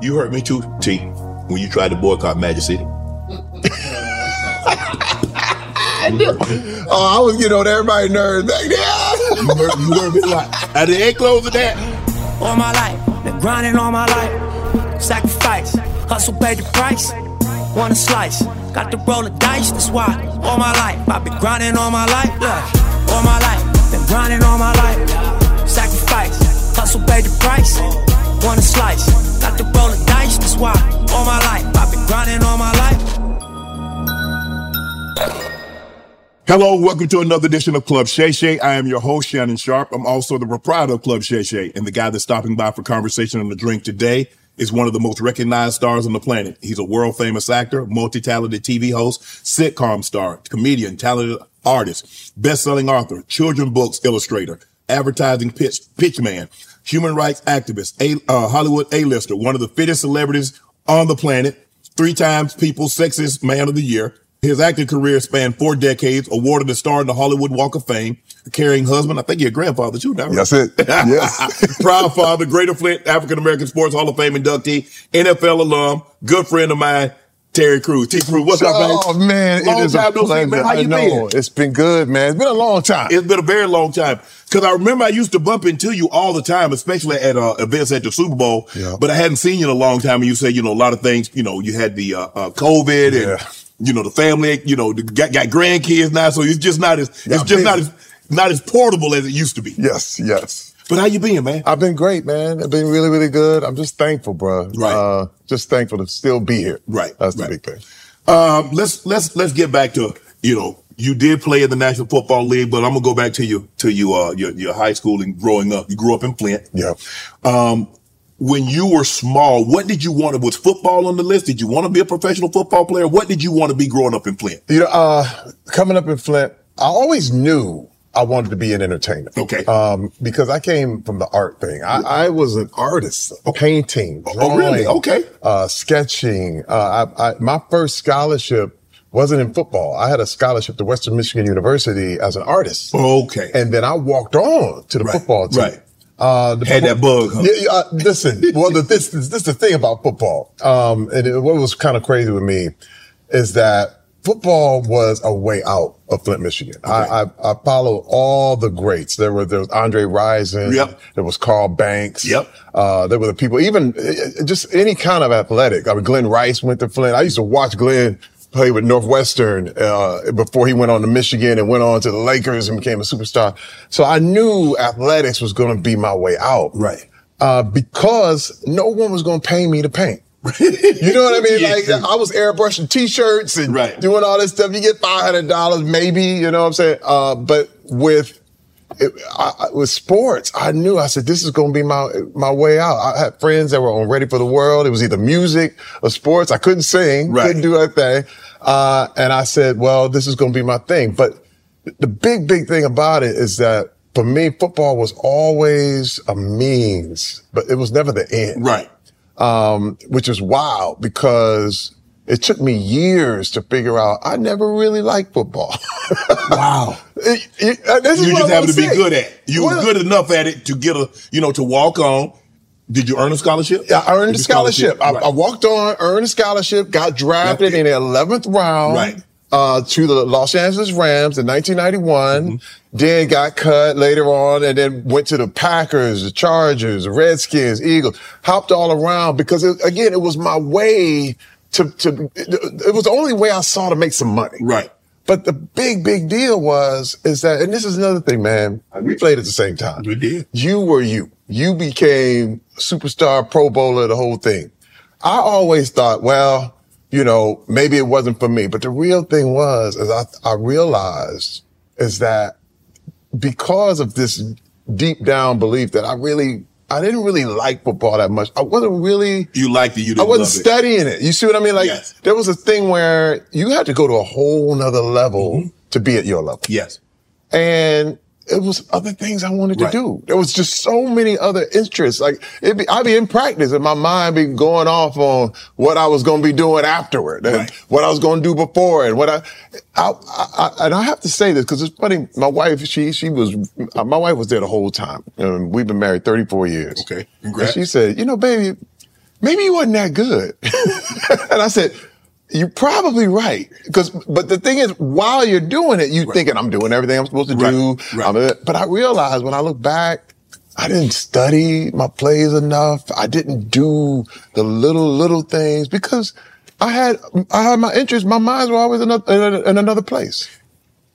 You hurt me too, T, when you tried to boycott Magic City. oh, I was getting on everybody's nerves back there. you, heard, you heard me like, at the end close of that. All my life, been grinding all my life. Sacrifice, hustle paid the price. Want a slice, got to roll the dice, that's why. All my life, I've been grinding all my life. Look, all my life, been grinding all my life. Sacrifice, hustle paid the price. Want slice, to roll the dice, that's why. All my life, I've been grinding all my life. Hello, welcome to another edition of Club Shay Shay. I am your host, Shannon Sharpe. I'm also the proprietor of Club Shay Shay, and the guy that's stopping by for conversation and a drink today is one of the most recognized stars on the planet. He's a world famous actor, multi-talented TV host, sitcom star, comedian, talented artist, best-selling author, children books illustrator, advertising pitch, pitch man, human rights activist, a, uh, Hollywood A-lister, one of the fittest celebrities on the planet, three times People's Sexiest Man of the Year, his acting career spanned four decades, awarded a star in the Hollywood Walk of Fame, a caring husband. I think you're a grandfather too now. That's it. Yes. Proud father, Greater Flint African American Sports Hall of Fame inductee, NFL alum, good friend of mine, Terry Crews. T. Crews, what's up, man? Oh man, long it is time a pleasure. no see, man. How you been? It's been good, man. It's been a long time. It's been a very long time. Cause I remember I used to bump into you all the time, especially at uh, events at the Super Bowl. Yeah. But I hadn't seen you in a long time. And you said, you know, a lot of things, you know, you had the uh, uh, COVID and, you know, the family, you know, the, got, got grandkids now. So it's just not as, it's Yeah, just not as, not as portable as it used to be. yes, yes. But how you been, man? I've been great, man. I've been really, really good. I'm just thankful, bro. Right. Uh, just thankful to still be here. Right, That's the right. big thing. Um, let's let's let's get back to you know you did play in the National Football League, but I'm gonna go back to you to you uh your your high school and growing up. You grew up in Flint. Yeah. Um, when you were small, what did you want? to Was football on the list? Did you want to be a professional football player? What did you want to be growing up in Flint? You know, uh, coming up in Flint, I always knew I wanted to be in entertainment. Okay. Um, because I came from the art thing. I, I was an artist, painting, drawing, Oh, really? Okay. uh, sketching. Uh, I, I, my first scholarship wasn't in football. I had a scholarship to Western Michigan University as an artist. Okay. And then I walked on to the Right, football team. right. Uh, the Had that bug, huh? Yeah, yeah, uh, listen, well, the, this, this, this is the thing about football. Um, and it, what was kind of crazy with me is that football was a way out of Flint, Michigan. I, I, I followed all the greats. There were, there was Andre Rison. Yep. There was Carl Banks. Yep. Uh, there were the people, even uh, just any kind of athletic. I mean, Glen Rice went to Flint. I used to watch Glen play with Northwestern, uh, before he went on to Michigan and went on to the Lakers and became a superstar. So I knew athletics was going to be my way out. Right. Uh, because no one was going to pay me to paint. You know what I mean? Yeah. Like I was airbrushing t-shirts and Right. doing all this stuff. You get $500 maybe, you know what I'm saying? Uh, but with, it, I, I- with sports, I knew, I said, this is going to be my, my way out. I had friends that were on Ready for the World. It was either music or sports. I couldn't sing, Right. couldn't do that thing. Uh, and I said, well, this is going to be my thing. But the big, big thing about it is that for me, football was always a means, but it was never the end. Right. Um, which is wild because it took me years to figure out I never really liked football. Wow. It- it- uh, this You just I happen to wanna be say. good at. it. You were good enough at it to get a, you know, to walk on. Did you earn a scholarship? Yeah, I earned Did a you scholarship. I, Right. I walked on, earned a scholarship, got drafted in the 11th round. Right. Uh, to the Los Angeles Rams in 1991, Mm-hmm. then got cut later on and then went to the Packers, the Chargers, the Redskins, Eagles, hopped all around because it, again, it was my way to, to, it was the only way I saw to make some money. Right. But the big, big deal was, is that, and this is another thing, man, we played at the same time. We did. You were you. You became superstar, pro bowler, the whole thing. I always thought, well, you know, maybe it wasn't for me. But the real thing was, is I, I realized is that because of this deep down belief that I really, I didn't really like football that much. I wasn't really, You liked it. You I wasn't love it. studying it. You see what I mean? Like Yes. there was a thing where you had to go to a whole nother level Mm-hmm. to be at your level. Yes. And it was other things I wanted Right. to do. There was just so many other interests. Like it'd be, I'd be in practice and my mind be going off on what I was going to be doing afterward and Right. what I was going to do before and what I, I, I, and I have to say this because it's funny. My wife, she, she was, uh, my wife was there the whole time. Um, we've been married 34 years. Okay. And Congrats. she said, you know, baby, maybe you wasn't that good. and I said, you're probably right. Because, but the thing is, while you're doing it, you're thinking I'm doing everything I'm supposed to do. Right, right. But I realize when I look back, I didn't study my plays enough. I didn't do the little, little things because I had, I had my interests. My minds were always in, another, in another place.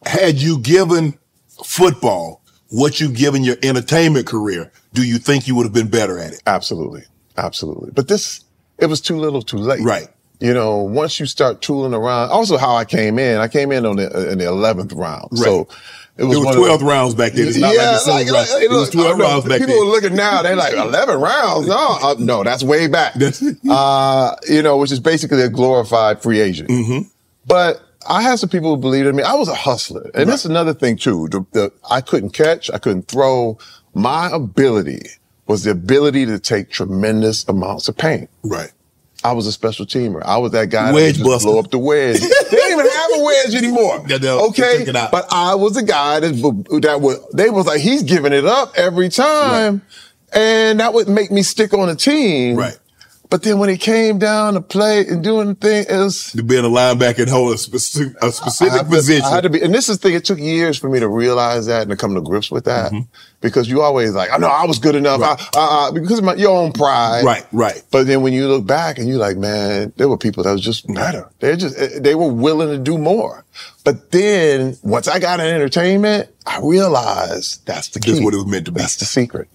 Had you given football what you've given your entertainment career, do you think you would have been better at it? Absolutely. Absolutely. But this, it was too little too late. Right. You know, once you start tooling around, also how I came in, I came in on the, in the 11th round. So it was, It was one of the- 12 rounds back then. It's not like the round. hey, It was 12 know, rounds back then. People then. are looking now, they're like, 11 rounds? No, uh, no, that's way back. Uh, you know, which is basically a glorified free agent. Mm-hmm. But I had some people who believed in me. I was a hustler. And that's another thing too. The, the, I couldn't catch. I couldn't throw. My ability was the ability to take tremendous amounts of pain. Right. I was a special teamer. I was that guy Wedge that just blow up the wedge. they don't even have a wedge anymore. Yeah, they'll- okay, took it out. but I was the guy that that would. They was like he's giving it up every time, and that would make me stick on the team. Right. But then when it came down to play and doing the thing, it was To being a linebacker and hold a specific, a specific to- position. I had to be, and this is the thing. It took years for me to realize that and to come to grips with that, Mm-hmm. because you always like, I know I was good enough, I, I, I, because of my, your own pride, Right, right. But then when you look back and you're like, man, there were people that was just better. They're just eh, they were willing to do more. But then once I got in entertainment, I realized that's the key. That's what it was meant to be. That's the secret.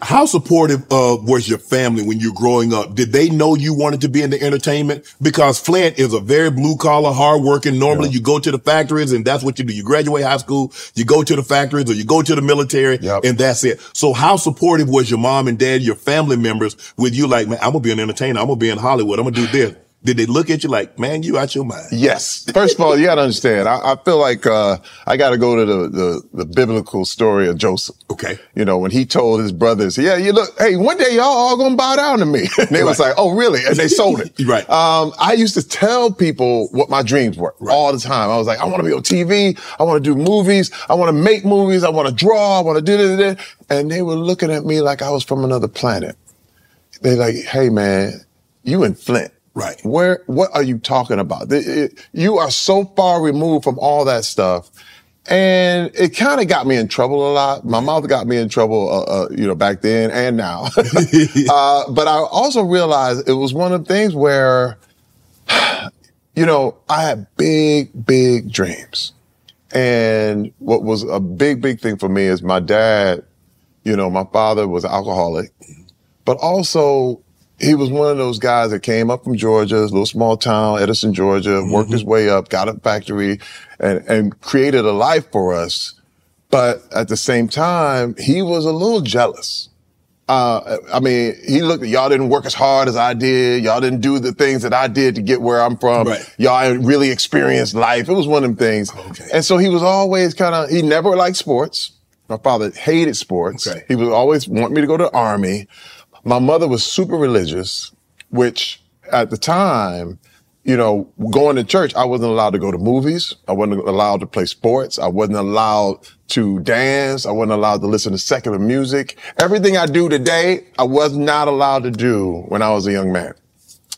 How supportive uh, was your family when you were growing up? Did they know you wanted to be in the entertainment? Because Flint is a very blue collar, hard working. Normally you go to the factories and that's what you do. You graduate high school, you go to the factories or you go to the military Yep. and that's it. So how supportive was your mom and dad, your family members with you like, man, I'm going to be an entertainer. I'm going to be in Hollywood. I'm going to do this. Did they look at you like, man, you out your mind? Yes. First of all, you got to understand. I, I feel like uh, I got to go to the, the the biblical story of Joseph. Okay. You know, when he told his brothers, "Yeah, you look, hey, one day y'all all gonna bow down to me," and they was like, "Oh, really?" And they sold it. Right. Um, I used to tell people what my dreams were all the time. I was like, "I want to be on TV. I want to do movies. I want to make movies. I want to draw. I want to do this, this." And they were looking at me like I was from another planet. They like, "Hey, man, you in Flint." Right. Where, what are you talking about? It- it- you are so far removed from all that stuff. And it kind of got me in trouble a lot. My mouth got me in trouble, uh, uh, you know, back then and now. uh, but I also realized it was one of the things where, you know, I had big, big dreams. And what was a big, big thing for me is my dad, you know, my father was an alcoholic, but also he was one of those guys that came up from Georgia, a little small town, Edison, Georgia, worked his way up, got a factory and, and created a life for us. But at the same time, he was a little jealous. Uh, I mean, he looked at y'all didn't work as hard as I did. Y'all didn't do the things that I did to get where I'm from. Right. Y'all really experienced life. It was one of them things. Okay. And so he was always kind of, he never liked sports. My father hated sports. Okay. He was always want me to go to the army. My mother was super religious, which at the time, you know, going to church, I wasn't allowed to go to movies. I wasn't allowed to play sports. I wasn't allowed to dance. I wasn't allowed to listen to secular music. Everything I do today, I was not allowed to do when I was a young man.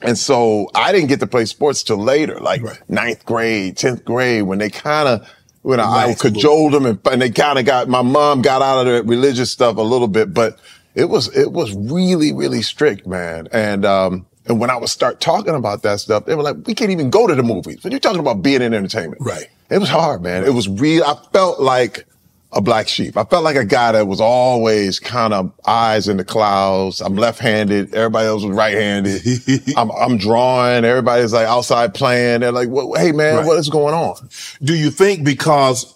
And so I didn't get to play sports till later, like Right. ninth grade, 10th grade, when they kind of, when I, I Relaxed a little. cajoled them and, and they kind of got, my mom got out of the religious stuff a little bit, but it was, it was really, really strict, man. And, um, and when I would start talking about that stuff, they were like, we can't even go to the movies. But you're talking about being in entertainment. Right. It was hard, man. It was real. I felt like a black sheep. I felt like a guy that was always kind of eyes in the clouds. I'm left-handed. Everybody else was right-handed. I'm, I'm drawing. Everybody's like outside playing. They're like, well, hey man, Right. what is going on? Do you think because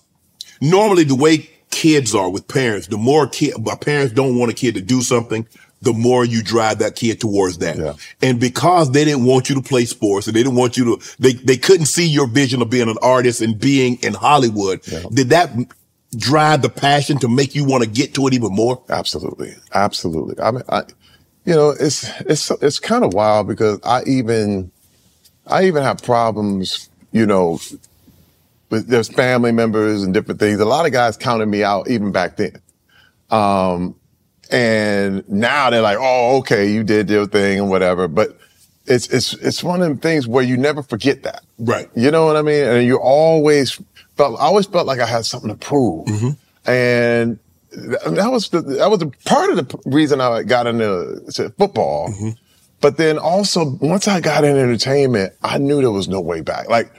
normally the way kids are with parents, the more kid, my parents don't want a kid to do something, the more you drive that kid towards that. Yeah. And because they didn't want you to play sports and they didn't want you to, they, they couldn't see your vision of being an artist and being in Hollywood. Did that drive the passion to make you want to get to it even more? Absolutely. Absolutely. I mean, I, you know, it's, it's, it's kind of wild because I even, I even have problems, you know, with there's family members and different things. A lot of guys counted me out even back then. Um, and now they're like, oh, okay, you did your thing and whatever. But it's, it's, it's one of them things where you never forget that. Right. You know what I mean? And you always felt, I always felt like I had something to prove. And that was the, that was a part of the reason I got into to football. But then also, once I got in entertainment, I knew there was no way back. Like,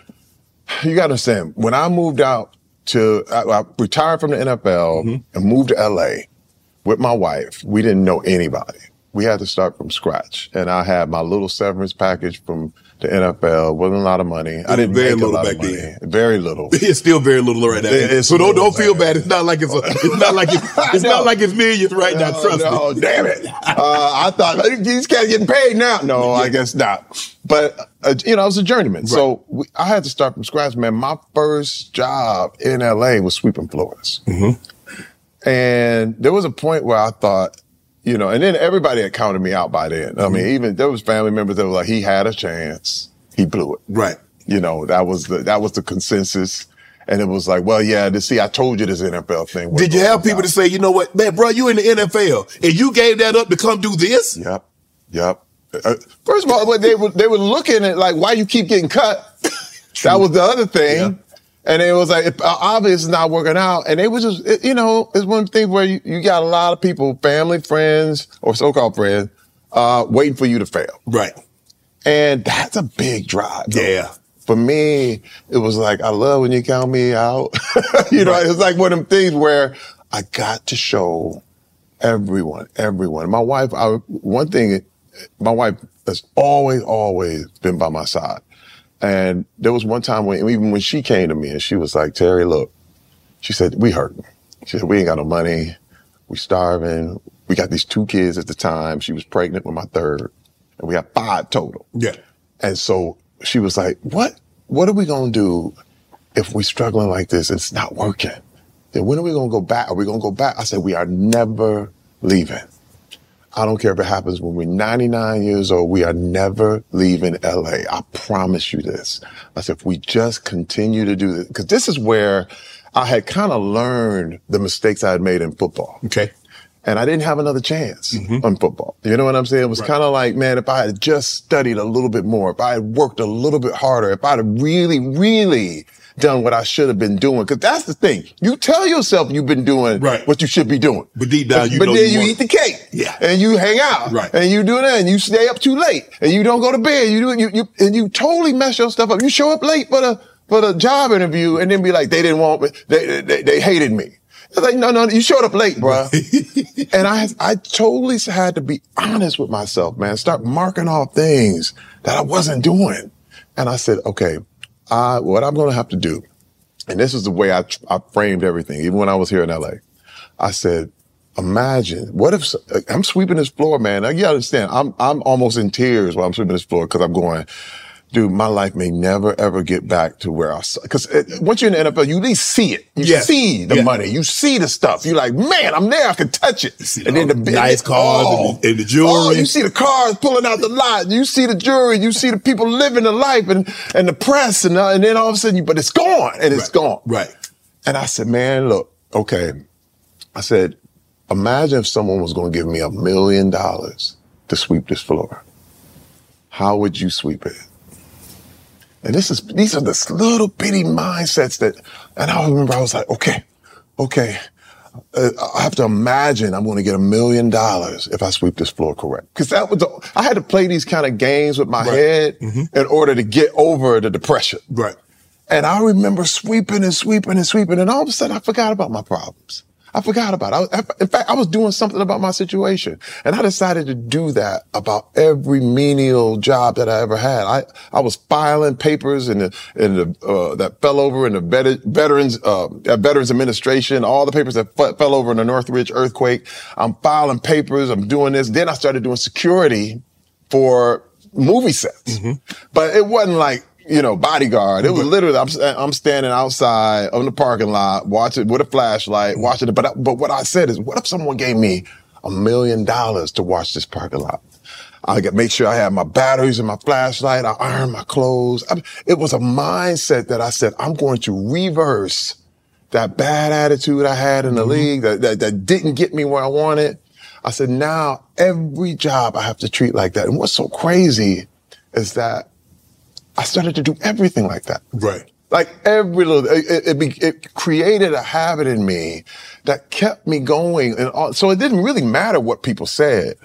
you gotta understand, when I moved out to, I, I retired from the NFL mm-hmm. and moved to LA with my wife, we didn't know anybody. We had to start from scratch. And I had my little severance package from the NFL. Wasn't a lot of money. I didn't very make a little lot back of money. then. Very little. It's still very little right now. It is so don't don't feel bad. It's not like it's a, it's not like it's, it's not like it's millions right now. No, Trust no, me. damn it. Uh, I thought these cats getting paid now. No, I guess not. But uh, you know, I was a journeyman, so we, I had to start from scratch. Man, my first job in LA was sweeping floors, and there was a point where I thought, you know, and then everybody had counted me out by then. I mean, even there was family members that were like, he had a chance, he blew it. Right. You know, that was the that was the consensus. And it was like, well, yeah, to see, I told you this NFL thing. Did you have people out. to say, you know what, man, bro, you in the NFL and you gave that up to come do this? Yep. Yep. Uh, first of all, they were they were looking at like why you keep getting cut. that was the other thing. Yeah. And it was like, it, uh, obviously it's not working out. And it was just, it- you know, it's one thing where you, you got a lot of people, family, friends, or so-called friends, uh, waiting for you to fail. Right. And that's a big drive. though. Yeah. For me, it was like, I love when you count me out. you know, it's like one of them things where I got to show everyone, everyone. My wife, I, one thing, my wife has always, always been by my side. And there was one time when, even when she came to me and she was like, Terry, look, she said, we hurting. She said, we ain't got no money. We starving. We got these two kids at the time. She was pregnant with my third and we had five total. Yeah. And so she was like, what, what are we going to do if we're struggling like this and it's not working? Then when are we going to go back? Are we going to go back? I said, we are never leaving. I don't care if it happens when we're 99 years old. We are never leaving LA. I promise you this. I said, if we just continue to do this, because this is where I had kind of learned the mistakes I had made in football Okay. and I didn't have another chance Mm-hmm. on football. You know what I'm saying? It was kind of like, man, if I had just studied a little bit more, if I had worked a little bit harder, if I had really, really done what I should have been doing. Cause that's the thing. You tell yourself you've been doing Right. what you should be doing. But deep down, you but then you you eat the cake. Yeah. And you hang out. Right. And you do that and you stay up too late and you don't go to bed. You do it. you, you, and you totally mess your stuff up. You show up late for the, for the job interview and then be like, they didn't want me. They, they, they hated me. It's like, no, no, you showed up late, bro. and I, I totally had to be honest with myself, man. Start marking off things that I wasn't doing. And I said, okay, I, what I'm going to have to do, and this is the way I, I framed everything, even when I was here in LA. I said, imagine what if I'm sweeping this floor, man. Now, you understand? I'm I'm almost in tears while I'm sweeping this floor because I'm going, dude. My life may never ever get back to where I saw. because once you're in the NFL, you at least see it. You Yes. see the Yeah. money. You see the stuff. You're like, man, I'm there. I can touch it. see and then the nice cars and the- and the jewelry. Oh, you see the cars pulling out the lot. You see the jewelry. You see the people living the life and and the press and uh, and then all of a sudden, you, but it's gone and it's Right. gone. Right. And I said, man, look, okay. I said, imagine if someone was going to give me a million dollars to sweep this floor. How would you sweep it? And this is, these are the little bitty mindsets that, and I remember I was like, okay, okay. Uh, I have to imagine I'm going to get a million dollars if I sweep this floor correct. Cause that was, the, I had to play these kind of games with my head in order to get over the depression. Right. And I remember sweeping and sweeping and sweeping, and all of a sudden I forgot about my problems. I forgot about it. I, in fact, I was doing something about my situation, and I decided to do that about every menial job that I ever had. I I was filing papers in the in the uh, that fell over in the vet- veterans uh, veterans administration, all the papers that f- fell over in the Northridge earthquake. I'm filing papers. I'm doing this. Then I started doing security for movie sets. But it wasn't like, you know, bodyguard. It was literally, I'm, I'm standing outside on the parking lot, watching with a flashlight, watching it. But, I- but what I said is, what if someone gave me a million dollars to watch this parking lot? I got make sure I had my batteries and my flashlight. I iron my clothes. I, it was a mindset that I said, I'm going to reverse that bad attitude I had in the mm-hmm. league that, that, that didn't get me where I wanted. I said, now every job I have to treat like that. And what's so crazy is that I started to do everything like that. Right. Like every little, it, it, it, it created a habit in me that kept me going. And all, so it didn't really matter what people said.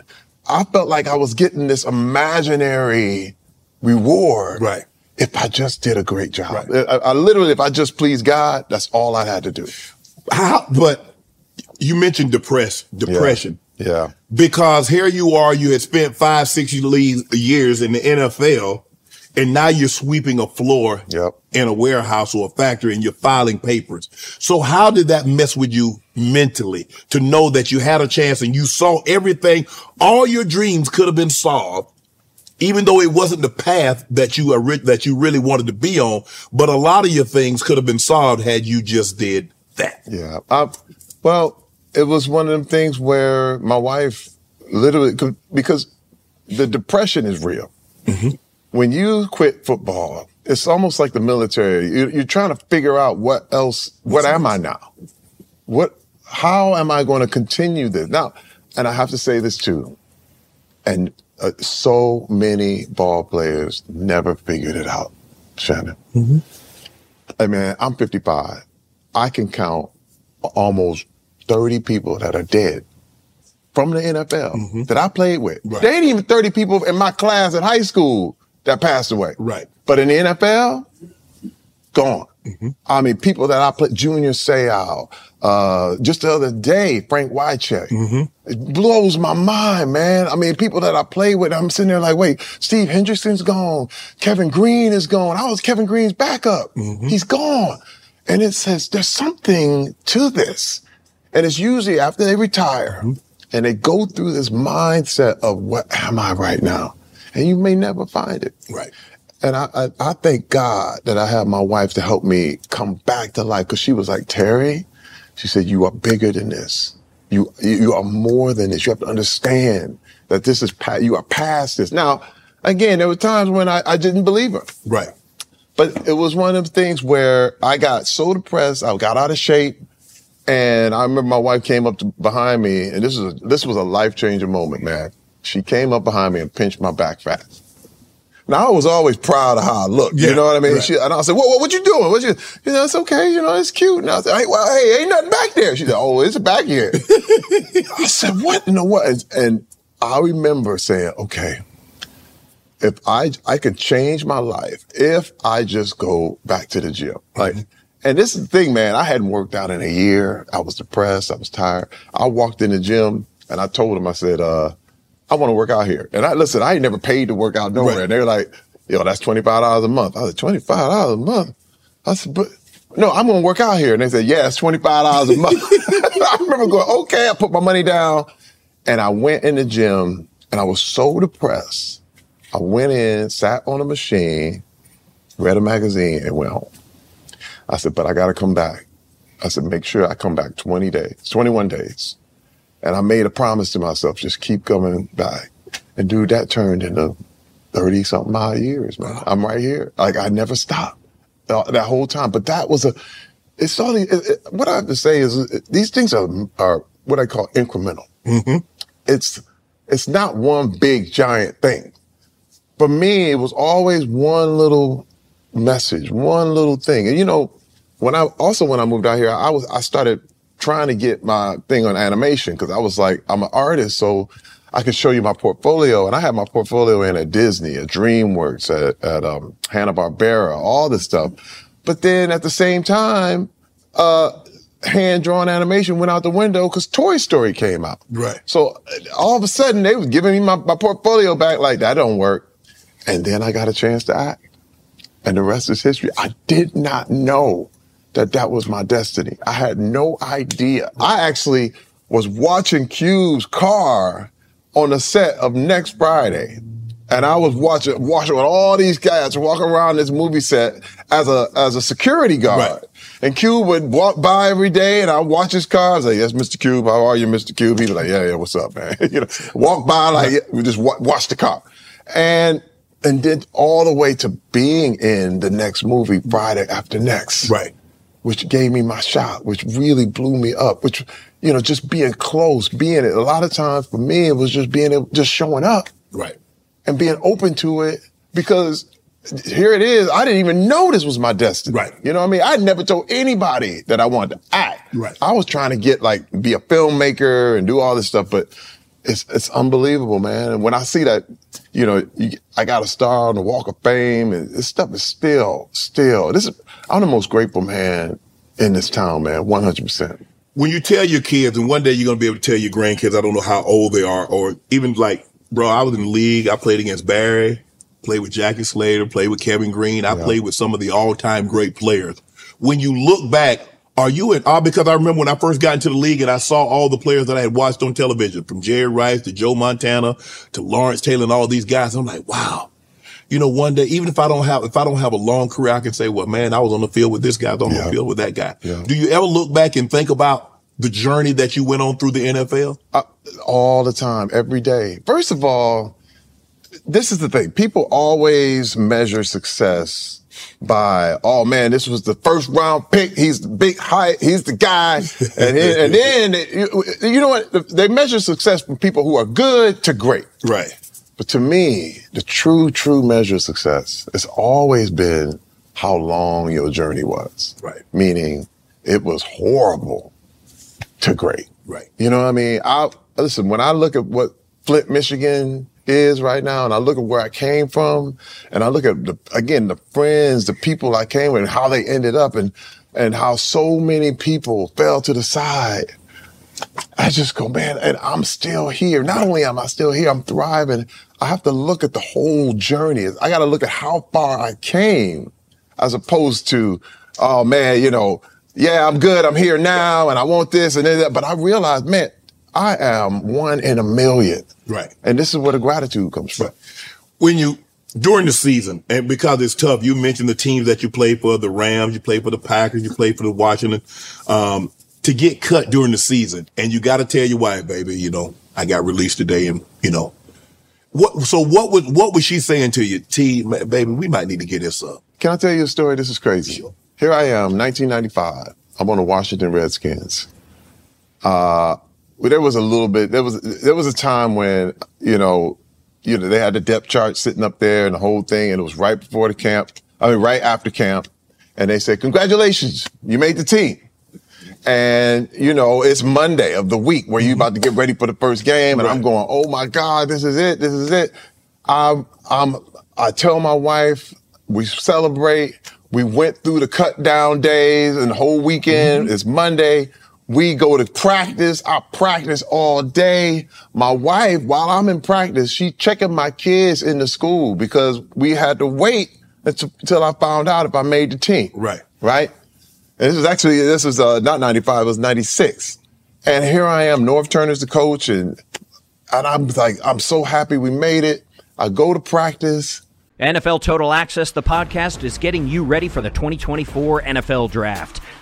I felt like I was getting this imaginary reward. Right. If I just did a great job. Right. I, I literally, if I just pleased God, that's all I had to do. How, but you mentioned depress, depression. Yeah. Because here you are, you had spent five, six years in the NFL, and now you're sweeping a floor Yep. in a warehouse or a factory and you're filing papers. So how did that mess with you mentally to know that you had a chance and you saw everything, all your dreams could have been solved, even though it wasn't the path that you are, that you really wanted to be on, but a lot of your things could have been solved had you just did that. Yeah. I, well, it was one of them things where my wife literally, because the depression is real. Mm-hmm. When you quit football, it's almost like the military. You, you're trying to figure out what else, what am I now? What, how am I going to continue this? Now, and I have to say this too. And uh, so many ball players never figured it out, Shannon. Hey man, I'm 55. I can count almost 30 people that are dead from the NFL that I played with. Right. There ain't even 30 people in my class at high school that passed away. Right. But in the NFL, gone. Mm-hmm. I mean, people that I played, Junior Seau, uh, just the other day, Frank Wycheck. Mm-hmm. It blows my mind, man. I mean, people that I play with, I'm sitting there like, wait, Steve Hendrickson's gone. Kevin Greene is gone. I was Kevin Greene's backup. Mm-hmm. He's gone. And it says there's something to this. And it's usually after they retire and they go through this mindset of what am I right now? And you may never find it. Right. And I, I, I thank God that I have my wife to help me come back to life. Cause she was like, Terry, she said, you are bigger than this. You, you are more than this. You have to understand that this is, you are past this. Now, again, there were times when I, I didn't believe her. Right. But it was one of the things where I got so depressed, I got out of shape, and I remember my wife came up to, behind me, and this was this was a life changing moment, man. She came up behind me and pinched my back fat. Now I was always proud of how I looked. Yeah, you know what I mean? right. She, and I said, "What? What, what you doing? What you? You know, it's okay. You know, it's cute." And I said, "Hey, well, hey, ain't nothing back there." She said, "Oh, it's back here." I said, "What in the what?" And, and I remember saying, "Okay, if I I could change my life if I just go back to the gym. Like, and this is the thing, man. I hadn't worked out in a year. I was depressed. I was tired. I walked in the gym and I told him, I said, uh, I want to work out here. And I listen, I ain't never paid to work out nowhere. Right. And they're like, yo, that's twenty five dollars a month. I said, twenty five dollars a month. I said, but no, I'm going to work out here. And they said, yeah, it's $25 a month. I remember going, okay, I put my money down and I went in the gym and I was so depressed. I went in, sat on a machine, read a magazine and went home. I said, but I got to come back. I said, make sure I come back 20 days, 21 days. And I made a promise to myself, just keep coming back. And dude, that turned into 30 something odd years, man. I'm right here. Like I never stopped uh, that whole time. But that was a, it's all, it, it, what I have to say is it, these things are, are what I call incremental. Mm-hmm. It's, it's not one big giant thing. For me, it was always one little message, one little thing. And you know, when I also when I moved out here, I was I started trying to get my thing on animation because I was like, I'm an artist, so I can show you my portfolio. And I had my portfolio in at Disney, at DreamWorks, at, at um, Hanna Barbera, all this stuff. But then at the same time, uh, hand drawn animation went out the window because Toy Story came out. Right. So all of a sudden they was giving me my, my portfolio back like that don't work. And then I got a chance to act. And the rest is history. I did not know that that was my destiny. I had no idea. I actually was watching Cube's car on the set of Next Friday. And I was watching, watching with all these guys walking around this movie set as a, as a security guard. Right. And Cube would walk by every day and I watch his car. I was like, yes, Mr. Cube. How are you, Mr. Cube? He'd be like, yeah, yeah, what's up, man? you know, walk by like, yeah, we just watch the car. And, and then all the way to being in the next movie, Friday after next. Right which gave me my shot, which really blew me up, which, you know, just being close, being it. A lot of times for me, it was just being, just showing up. Right. And being open to it because here it is. I didn't even know this was my destiny. Right. You know what I mean? I never told anybody that I wanted to act. Right. I was trying to get like, be a filmmaker and do all this stuff, but it's, it's unbelievable, man. And when I see that, you know, you, I got a star on the Walk of Fame and this stuff is still, still, this is, I'm the most grateful man in this town, man, 100%. When you tell your kids, and one day you're going to be able to tell your grandkids, I don't know how old they are, or even like, bro, I was in the league. I played against Barry, played with Jackie Slater, played with Kevin Greene, I yeah. played with some of the all time great players. When you look back, are you in all? Because I remember when I first got into the league and I saw all the players that I had watched on television, from Jerry Rice to Joe Montana to Lawrence Taylor and all these guys. I'm like, wow, you know, one day, even if I don't have, if I don't have a long career, I can say, well, man, I was on the field with this guy, I was on yeah. the field with that guy. Yeah. Do you ever look back and think about the journey that you went on through the NFL? Uh, all the time, every day. First of all, this is the thing. People always measure success by, oh man, this was the first round pick. He's the big height. He's the guy. and, and then, you, you know what? They measure success from people who are good to great. Right. But to me, the true, true measure of success has always been how long your journey was. Right. Meaning it was horrible to great. Right. You know what I mean? I listen, when I look at what Flint, Michigan is right now, and I look at where I came from, and I look at the, again, the friends, the people I came with, and how they ended up and, and how so many people fell to the side I just go, man, and I'm still here. Not only am I still here, I'm thriving. I have to look at the whole journey. I got to look at how far I came as opposed to, oh man, you know, yeah, I'm good. I'm here now and I want this and that. But I realized, man, I am one in a million. Right. And this is where the gratitude comes from. When you, during the season, and because it's tough, you mentioned the teams that you play for, the Rams, you play for the Packers, you play for the Washington. Um, to get cut during the season, and you got to tell your wife, baby, you know, I got released today, and you know, what? So what was what was she saying to you, T, baby? We might need to get this up. Can I tell you a story? This is crazy. Sure. Here I am, 1995. I'm on the Washington Redskins. Uh, well, there was a little bit. There was there was a time when you know, you know, they had the depth chart sitting up there and the whole thing, and it was right before the camp. I mean, right after camp, and they said, "Congratulations, you made the team." And, you know, it's Monday of the week where you're about to get ready for the first game. And right. I'm going, oh my God, this is it. This is it. I'm, I'm, I tell my wife, we celebrate. We went through the cut down days and the whole weekend. Mm-hmm. It's Monday. We go to practice. I practice all day. My wife, while I'm in practice, she checking my kids in the school because we had to wait until I found out if I made the team. Right. Right. And this was actually, this was uh, not 95, it was 96. And here I am, Norv Turner's the coach, and, and I'm like, I'm so happy we made it. I go to practice. NFL Total Access, the podcast, is getting you ready for the 2024 NFL Draft.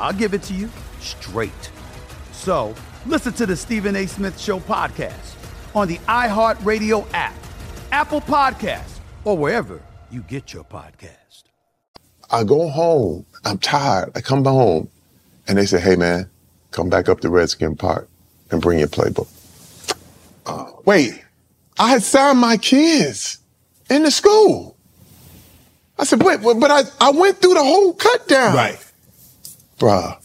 I'll give it to you straight. So listen to the Stephen A. Smith Show podcast on the iHeartRadio app, Apple Podcasts, or wherever you get your podcast. I go home. I'm tired. I come home and they say, hey, man, come back up to Redskin Park and bring your playbook. Uh, wait, I had signed my kids in the school. I said, wait, but I, I went through the whole cut down. Right. Bruh.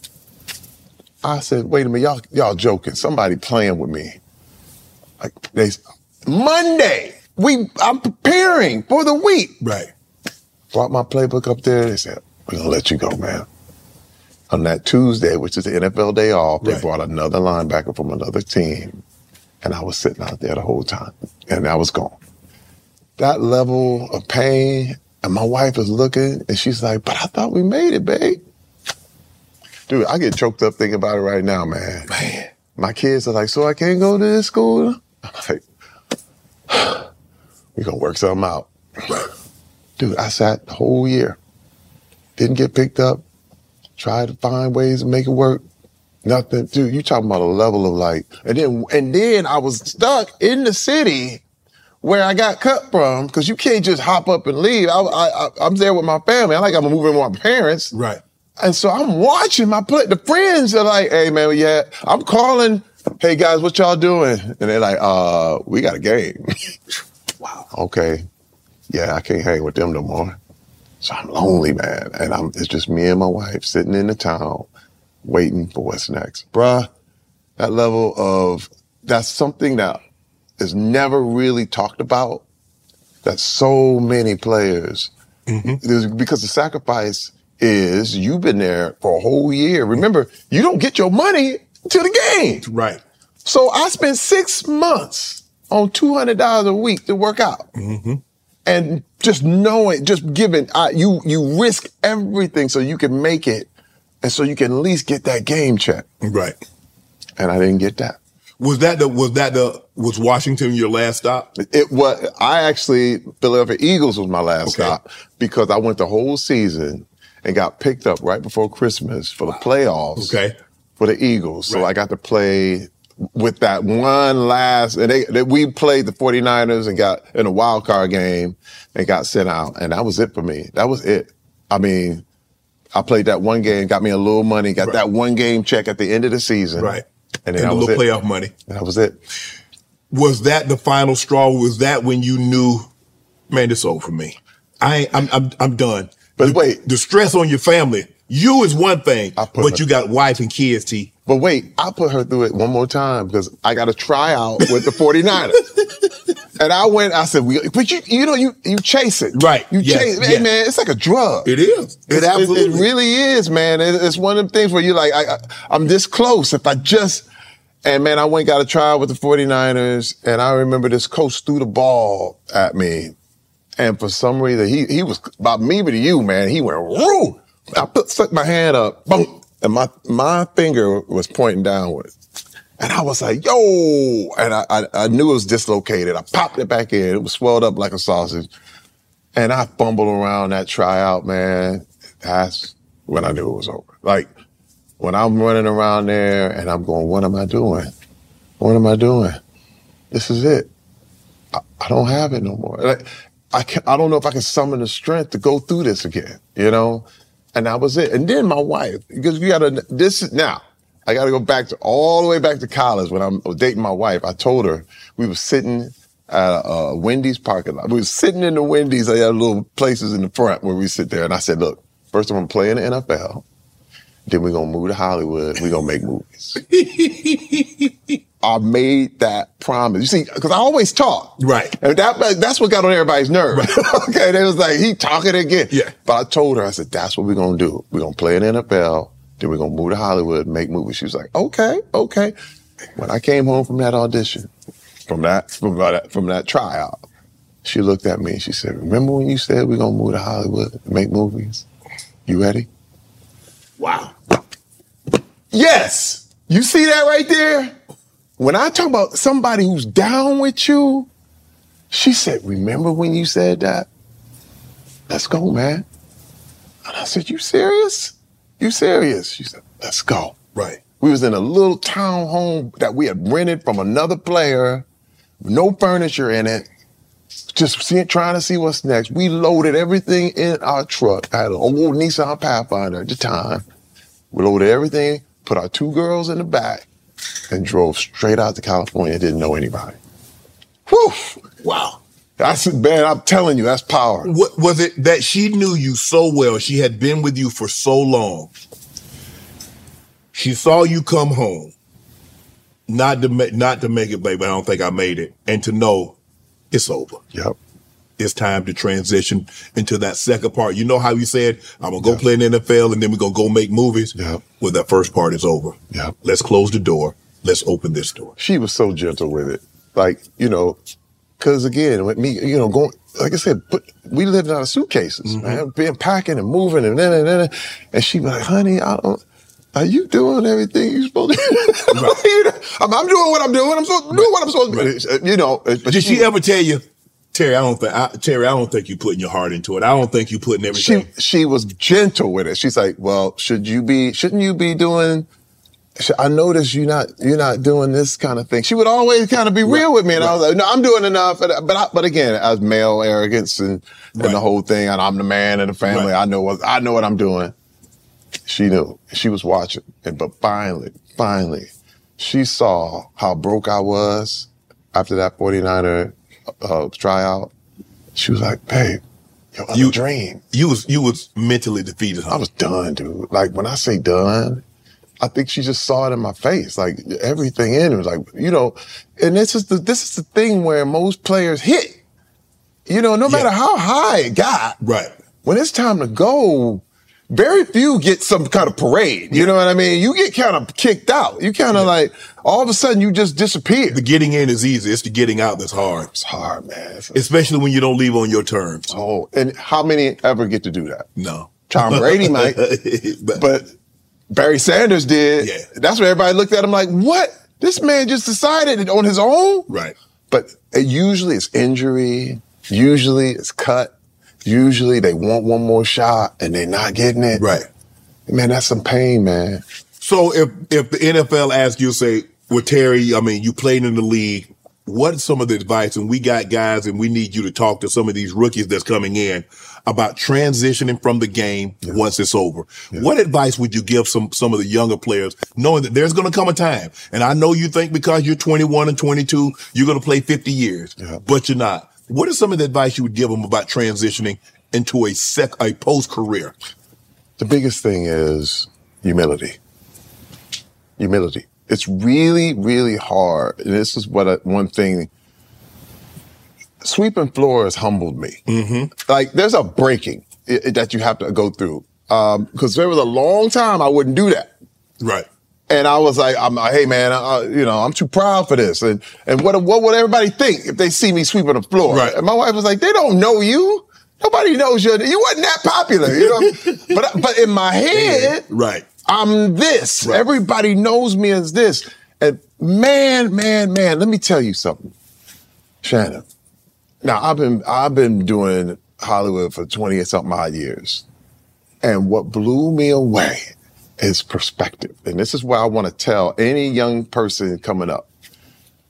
I said, wait a minute, y'all, y'all joking. Somebody playing with me. Like they, Monday, we, I'm preparing for the week. Right. Brought my playbook up there. They said, we're gonna let you go, man. On that Tuesday, which is the NFL day off, they Right. brought another linebacker from another team. And I was sitting out there the whole time. And I was gone. That level of pain, and my wife is looking and she's like, but I thought we made it, babe. Dude, I get choked up thinking about it right now, man. Man. My kids are like, so I can't go to this school? I'm like, we gonna work something out. Dude, I sat the whole year. Didn't get picked up. Tried to find ways to make it work. Nothing. Dude, you talking about a level of like, and then, and then I was stuck in the city where I got cut from because you can't just hop up and leave. I, I, I, I'm there with my family. I like I'm moving with my parents. Right. And so I'm watching my play. The friends are like, hey man, yeah, I'm calling. Hey guys, what y'all doing? And they're like, uh, we got a game. wow. Okay. Yeah, I can't hang with them no more. So I'm lonely, man. And I'm, it's just me and my wife sitting in the town waiting for what's next. Bruh, that level of, that's something that is never really talked about. That so many players, there's- because the sacrifice is you've been there for a whole year. Remember, you don't get your money till the game. Right. So I spent six months on $200 a week to work out. Mm-hmm. And just knowing, just giving, I, you, you risk everything so you can make it and so you can at least get that game check. Right. And I didn't get that. Was that the was that the was Washington your last stop? It was, I actually, Philadelphia Eagles was my last Okay. stop because I went the whole season and got picked up right before Christmas for the playoffs. Okay. For the Eagles. So Right. I got to play with that one last, and they, they, we played the 49ers and got in a wild card game and got sent out. And that was it for me. That was it. I mean, I played that one game, got me a little money, got Right. that one game check at the end of the season. Right. And And then that the was little it. playoff money. And that was it. Was that the final straw? Was that when you knew, man, this over for me? I I'm, I'm, I'm done. But wait. the stress on your family, you is one thing, but her- you got wife and kids, T. But wait, I put her through it one more time because I got a tryout with the 49ers. and I went, I said, we, but you, you know, you, you chase it. Right. You Yes. chase it. Hey, man, it's like a drug. It is. It It, absolutely it really is, man. It- it's one of them things where you're like, I, I, I'm this close. If I just, and man, I went got a trial with the 49ers, and I remember this coach threw the ball at me. And for some reason, he he was about me to you, man. He went, woo! I put stuck my hand up, boom, and my my finger was pointing downward. And I was like, yo! And I, I I knew it was dislocated. I popped it back in. It was swelled up like a sausage. And I fumbled around that tryout, man. That's when I knew it was over. Like when I'm running around there and I'm going, what am I doing? What am I doing? This is it. I, I don't have it no more. Like, I can I don't know if I can summon the strength to go through this again, you know? And that was it. And then my wife, because you gotta, this is now, I gotta go back to all the way back to college when I'm dating my wife. I told her we were sitting at a, Wendy's parking lot. We were sitting in the Wendy's. They had little places in the front where we sit there. And I said, look, first I'm gonna play in the NFL. Then we're gonna move to Hollywood. We're gonna make movies. I made that promise. You see, because I always talk. Right. And that, that's what got on everybody's nerve. okay. They was like, he talking again. Yeah. But I told her, I said, that's what we're going to do. We're going to play in the NFL. Then we're going to move to Hollywood make movies. She was like, okay, okay. When I came home from that audition, from that, from that, from that tryout, she looked at me and she said, remember when you said we're going to move to Hollywood and make movies? You ready? Wow. Yes. You see that right there? When I talk about somebody who's down with you, she said, remember when you said that? Let's go, man. And I said, you serious? You serious? She said, let's go. Right. We was in a little town home that we had rented from another player, no furniture in it, just see, trying to see what's next. We loaded everything in our truck. I had an old Nissan Pathfinder at the time. We loaded everything, put our two girls in the back, and drove straight out to California. Didn't know anybody. Whew! Wow. That's man. I'm telling you, that's power. What was it that she knew you so well? She had been with you for so long. She saw you come home, not to make not to make it, baby. I don't think I made it, and to know it's over. Yep. It's time to transition into that second part. You know how you said, "I'm gonna go play in the NFL, and then we're gonna go make movies." Yep. Well, that first part is over. Yep. Let's close the door. Let's open this door. she was so gentle with it. Like, you know, cause again, with me, you know, going, like I said, but we lived out of suitcases, mm-hmm. man, being packing and moving and then, and then, and she was like, honey, I don't, are you doing everything you supposed to do? You know, I'm, I'm doing what I'm doing. I'm supposed to do what I'm supposed to do. You know, uh, but Did she ever tell you, Terry? I don't think I, Terry. I don't think you're putting your heart into it. I don't think you're putting everything. she she was gentle with it. She's like, "Well, should you be? Shouldn't you be doing?" I noticed you're not you're not doing this kind of thing. She would always kind of be real with me, and I was like, "No, I'm doing enough." But I, but again, as male arrogance and and the whole thing, and I'm the man in the family. Right. I know what I know what I'm doing. She knew. She was watching, and but finally, finally, she saw how broke I was after that 49er uh, tryout. She was like, "Babe, your You- dream." you was you was mentally defeated. Huh? I was done, dude. Like when I say done, I think she just saw it in my face. Like everything in it was like, you know, and this is the this is the thing where most players hit. You know, no matter how high it got, right. when it's time to go, very few get some kind of parade. You know what I mean? You get kind of kicked out. You kind of like all of a sudden you just disappear. The getting in is easy. It's the getting out that's hard, It's hard, man. It's- especially when you don't leave on your terms. oh, and how many ever get to do that? No, Tom Brady might. but, But Barry Sanders did. Yeah. That's what everybody looked at him like, what? This man just decided it on his own? right. But it usually it's injury. Usually it's cut. Usually they want one more shot and they're not getting it. Right. Man, that's some pain, man. So if if the NFL asks you, say, well, Terry, I mean, you played in the league. What's some of the advice? And we got guys, and we need you to talk to some of these rookies that's coming in about transitioning from the game once it's over. What advice would you give some some of the younger players, knowing that there's going to come a time? And I know you think because you're 21 and 22, you're going to play 50 years, Yeah. but you're not. What is some of the advice you would give them about transitioning into a sec a post career? The biggest thing is humility. Humility. It's really, really hard. And this is what I, one thing sweeping floors humbled me. Mm-hmm. Like there's a breaking i- i- that you have to go through. Um, cause there was a long time I wouldn't do that. Right. And I was like, I'm like, hey man, uh, you know, I'm too proud for this. And, and what, what would everybody think if they see me sweeping the floor? Right. And my wife was like, they don't know you. Nobody knows you. You wasn't that popular, you know? but, but in my head, Right. I'm this. Right. Everybody knows me as this. And man, man, man, let me tell you something. Shannon. Now I've been I've been doing Hollywood for 20 or something odd years. And what blew me away is perspective. And this is why I want to tell any young person coming up.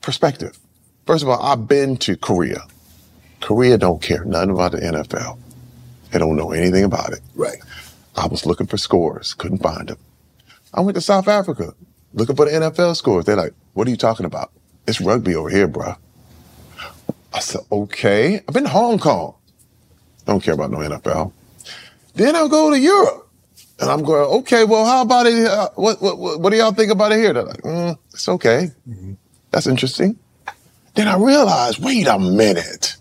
Perspective. First of all, I've been to Korea. Korea don't care nothing about the NFL. They don't know anything about it. Right. I was looking for scores, couldn't find them. I went to South Africa looking for the NFL scores. They're like, what are you talking about? It's rugby over here, bruh. I said, okay. I've been to Hong Kong. Don't care about no NFL. Then I'll go to Europe. And I'm going, okay, well, how about it? Uh, what, what, what, do y'all think about it here? They're like, mm, it's okay. That's interesting. Then I realized, wait a minute.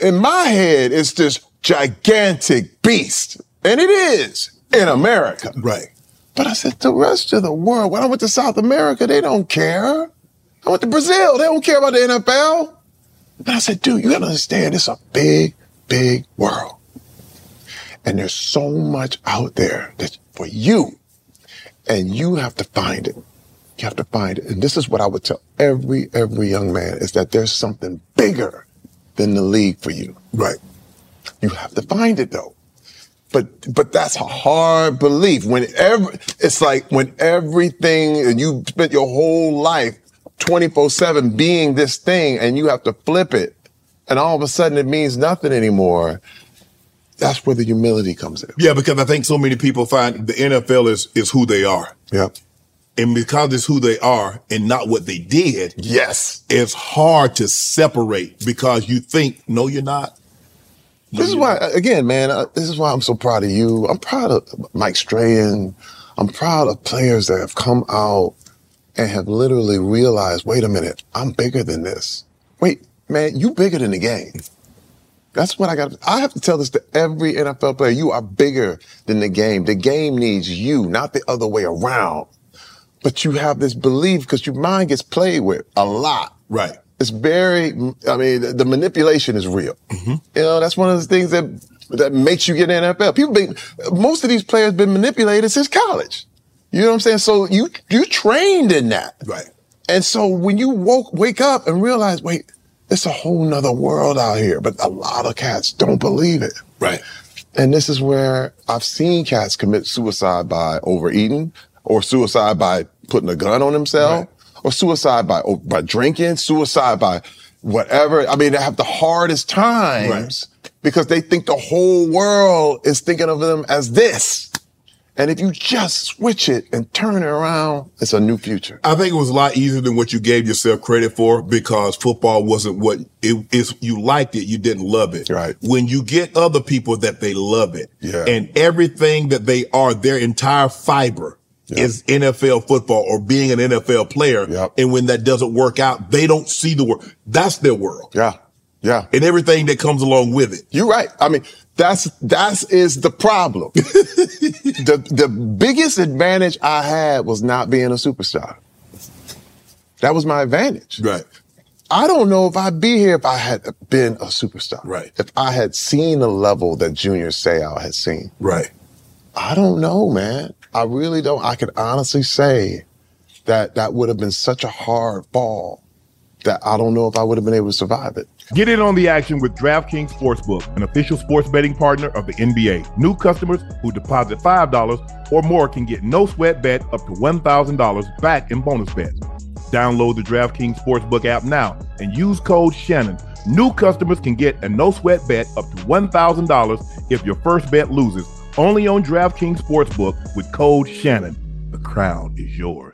In my head, it's this gigantic beast. And it is in America. Right. But I said, the rest of the world, when I went to South America, they don't care. I went to Brazil, they don't care about the NFL. And I said, dude, you gotta understand, it's a big, big world. And there's so much out there that's for you. And you have to find it. You have to find it. And this is what I would tell every, every young man is that there's something bigger than the league for you. Right. You have to find it though. But but that's a hard belief. When every it's like when everything and you spent your whole life 24-7 being this thing and you have to flip it and all of a sudden it means nothing anymore. That's where the humility comes in. Yeah, because I think so many people find the NFL is is who they are. Yep. And because it's who they are and not what they did, Yes. it's hard to separate because you think, no, you're not. No, This is why, not. again, man, uh, this is why I'm so proud of you. I'm proud of Mike Strahan. I'm proud of players that have come out and have literally realized, wait a minute, I'm bigger than this. Wait, man, you bigger than the game. That's what I got. I have to tell this to every NFL player. You are bigger than the game. The game needs you, not the other way around. But you have this belief because your mind gets played with a lot. Right. It's very, I mean, the, manipulation is real. Mm-hmm. You know, that's one of the things that that makes you get in NFL. People been, most of these players been manipulated since college. You know what I'm saying? So you you trained in that. Right. And so when you woke wake up and realize, wait, it's a whole nother world out here. But a lot of cats don't believe it. Right. And this is where I've seen cats commit suicide by overeating or suicide by putting a gun on themselves or suicide by, oh, by drinking, suicide by whatever. I mean, they have the hardest times because they think the whole world is thinking of them as this. And if you just switch it and turn it around, it's a new future. I think it was a lot easier than what you gave yourself credit for because football wasn't what it is. You liked it. You didn't love it. Right. When you get other people that they love it Yeah. and everything that they are, their entire fiber is NFL football or being an NFL player. Yep. And when that doesn't work out, they don't see the world. That's their world Yeah. Yeah. and everything that comes along with it. You're right. I mean, that's that's is the problem. the the biggest advantage I had was not being a superstar. That was my advantage. Right. I don't know if I'd be here if I had been a superstar. Right. If I had seen the level that Junior Seau had seen. Right. I don't know, man. I really don't. I could honestly say that that would have been such a hard fall that I don't know if I would have been able to survive it. Get in on the action with DraftKings Sportsbook, an official sports betting partner of the NBA. New customers who deposit $5 or more can get no sweat bet up to $1,000 back in bonus bets. Download the DraftKings Sportsbook app now and use code Shannon. New customers can get a no sweat bet up to $1,000 if your first bet loses. Only on DraftKings Sportsbook with code Shannon. The crown is yours.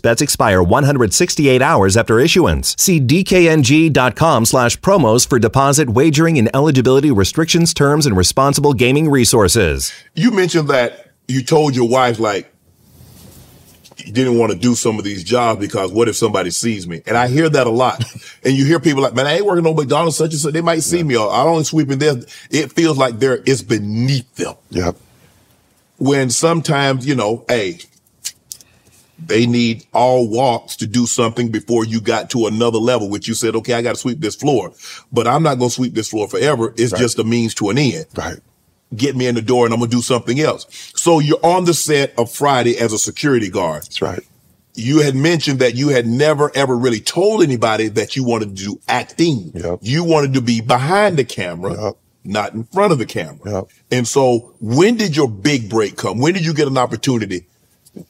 bets expire 168 hours after issuance. See dkng.com slash promos for deposit wagering and eligibility restrictions, terms, and responsible gaming resources. You mentioned that you told your wife, like, you didn't want to do some of these jobs because what if somebody sees me? And I hear that a lot. and you hear people like, man, I ain't working on McDonald's such and such. They might see yeah. me or I don't sweeping there. It feels like there it's beneath them. Yep. When sometimes, you know, hey, they need all walks to do something before you got to another level, which you said, okay, I got to sweep this floor, but I'm not going to sweep this floor forever. It's right. just a means to an end. Right. Get me in the door and I'm going to do something else. So you're on the set of Friday as a security guard. That's right. You had mentioned that you had never ever really told anybody that you wanted to do acting. Yep. You wanted to be behind the camera. Yep. Not in front of the camera. Yep. And so when did your big break come? When did you get an opportunity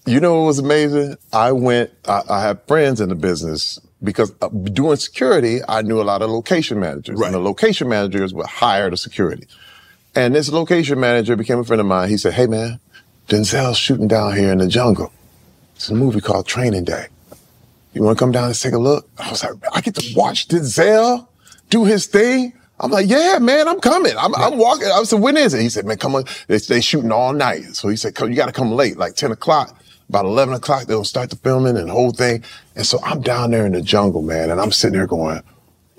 you know what was amazing? I went, I, I had friends in the business because uh, doing security, I knew a lot of location managers. Right. And the location managers would hire the security. And this location manager became a friend of mine. He said, Hey man, Denzel's shooting down here in the jungle. It's a movie called Training Day. You want to come down and take a look? I was like, I get to watch Denzel do his thing. I'm like, yeah, man, I'm coming. I'm, I'm walking. I said, when is it? He said, man, come on. They, they shooting all night. So he said, you got to come late, like 10 o'clock. About 11 o'clock, they'll start the filming and the whole thing. And so I'm down there in the jungle, man, and I'm sitting there going,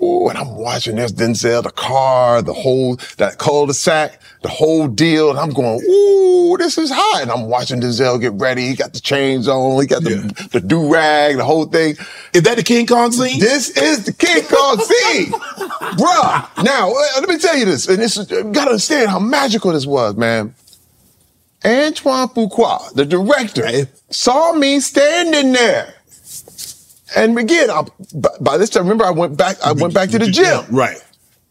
Ooh, and I'm watching this Denzel, the car, the whole, that cul-de-sac, the whole deal. And I'm going, ooh, this is hot. And I'm watching Denzel get ready. He got the chains on. He got the, yeah. the do-rag, the whole thing. Is that the King Kong scene? This is the King Kong scene. Bruh. Now, uh, let me tell you this. And this is, you gotta understand how magical this was, man. Antoine Fuqua, the director, saw me standing there. And again, I, by this time, remember I went back, I went back to the gym. Right.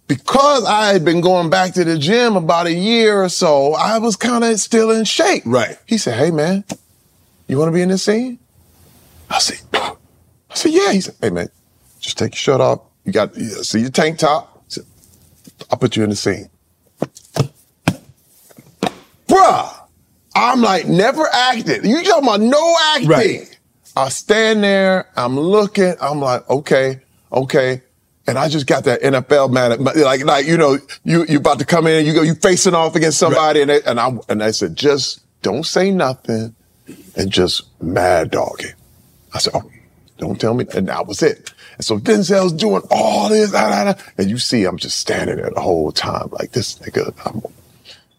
Because I had been going back to the gym about a year or so, I was kind of still in shape. Right. He said, Hey man, you want to be in this scene? I said, I said, yeah. He said, Hey man, just take your shirt off. You got, see your tank top. Said, I'll put you in the scene. Bruh, I'm like, never acted. You talking about no acting. Right. I stand there, I'm looking, I'm like, okay, okay. And I just got that NFL man, like, like, you know, you, you about to come in, you go, you facing off against somebody. Right. And, they, and I, and they said, just don't say nothing and just mad dog it. I said, oh, don't tell me. And that was it. And so Denzel's doing all this, da, da, da. and you see, I'm just standing there the whole time, like this nigga. I'm,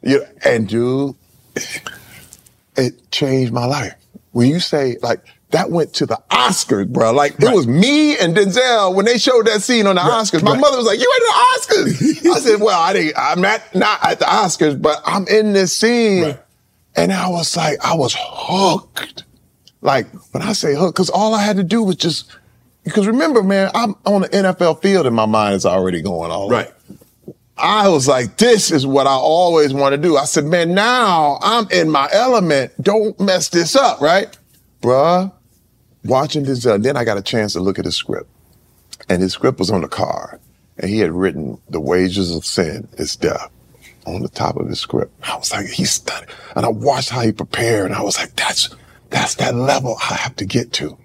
you know, and dude, it changed my life. When you say like, that went to the Oscars, bro. Like right. it was me and Denzel when they showed that scene on the right. Oscars. My right. mother was like, "You in the Oscars?" I said, "Well, I didn't. I'm not not at the Oscars, but I'm in this scene." And I was like, I was hooked. Like when I say hooked, because all I had to do was just because remember, man, I'm on the NFL field and my mind is already going all right. I was like, this is what I always want to do. I said, man, now I'm in my element. Don't mess this up, right? Bruh, watching this, uh, then I got a chance to look at his script. And his script was on the card. And he had written, The Wages of Sin is Death on the top of his script. I was like, he's studied. And I watched how he prepared. And I was like, that's, that's that level I have to get to.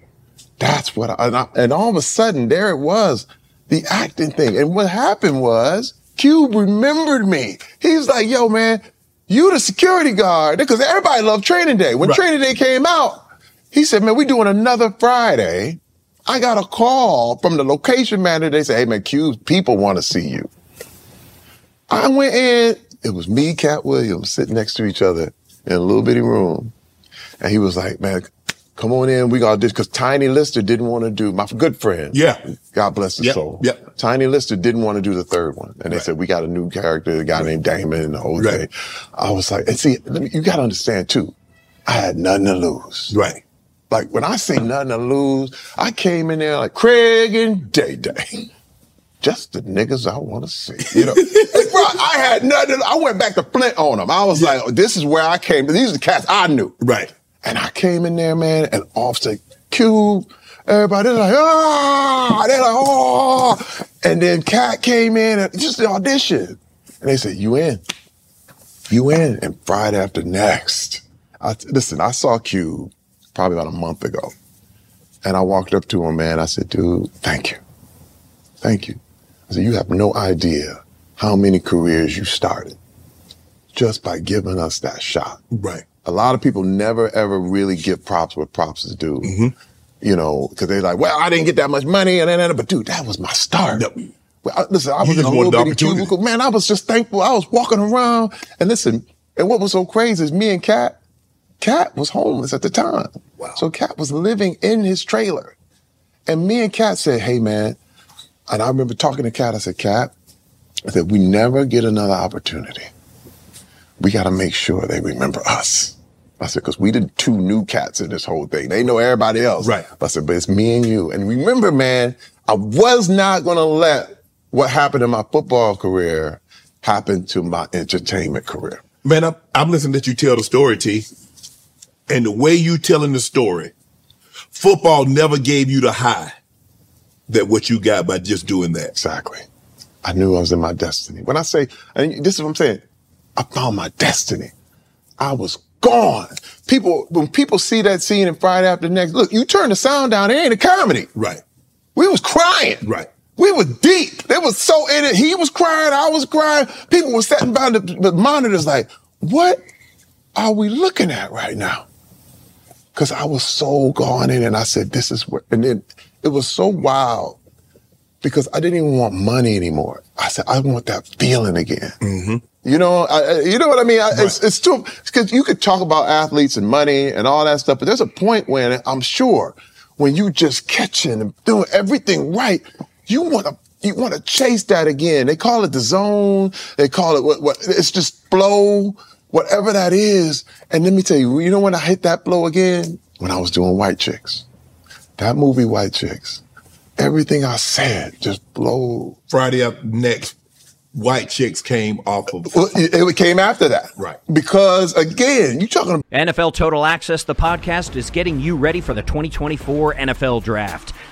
That's what I and, I, and all of a sudden there it was, the acting thing. And what happened was Cube remembered me. He was like, yo, man, you the security guard. Because everybody loved training day. When right. training day came out, he said, man, we doing another Friday. I got a call from the location manager. They said, hey man, Q, people want to see you. I went in. It was me, Katt Williams, sitting next to each other in a little bitty room. And he was like, man, come on in. We got this. Cause Tiny Lister didn't want to do my good friend. Yeah. God bless his yep. soul. Yeah. Tiny Lister didn't want to do the third one. And they right. said, we got a new character, a guy named Damon and the whole right. thing. I was like, and see, me, you got to understand too. I had nothing to lose. Right. Like when I say nothing to lose, I came in there like Craig and Day Day. Just the niggas I want to see. You know, bro, I had nothing. I went back to Flint on them. I was like, this is where I came. These are the cats I knew. Right. And I came in there, man, and offset Cube. Everybody like, ah, they're like, oh. And then Katt came in and just the audition. And they said, you in. You in. And Friday after next. I, listen, I saw Cube probably about a month ago. And I walked up to him, man. I said, dude, thank you. Thank you. I said, you have no idea how many careers you started just by giving us that shot. Right. A lot of people never ever really give props what props is due. Mm-hmm. You know, because they're like, well, I didn't get that much money, and then, but dude, that was my start. Well, I, listen, I You was in just a little the bitty opportunity. cubicle. Man, I was just thankful. I was walking around, and listen, and what was so crazy is me and Katt, Katt was homeless at the time. So Katt was living in his trailer. And me and Katt said, hey man, and I remember talking to Katt, I said, Katt, I said, we never get another opportunity. We got to make sure they remember us. I said, because we the two new cats in this whole thing. They know everybody else. Right. I said, but it's me and you. And remember, man, I was not going to let what happened in my football career happen to my entertainment career. Man, I'm, I'm listening that you tell the story, T. And the way you telling the story, football never gave you the high that what you got by just doing that. Exactly. I knew I was in my destiny. When I say, and this is what I'm saying, I found my destiny. I was gone. People, when people see that scene in Friday After Next, look, you turn the sound down, it ain't a comedy. Right. We was crying. Right. We was deep. They was so in it. He was crying. I was crying. People were sitting by the, the monitors like, what are we looking at right now? Cause I was so gone in and I said, this is what, and then it was so wild because I didn't even want money anymore. I said, I want that feeling again. Mm-hmm. You know, I, you know what I mean? I, It's, it's too, because you could talk about athletes and money and all that stuff, but there's a point when I'm sure when you just catching and doing everything right, you want to, you want to chase that again. They call it the zone. They call it what, what, it's just flow, whatever that is. And let me tell you, you know when I hit that blow again? When I was doing White Chicks. That movie, White Chicks. Everything I said just flowed. Friday up next, white chicks came off of. Well, it, it came after that. Right. Because again, you talking NFL Total Access, the podcast, is getting you ready for the 2024 NFL Draft.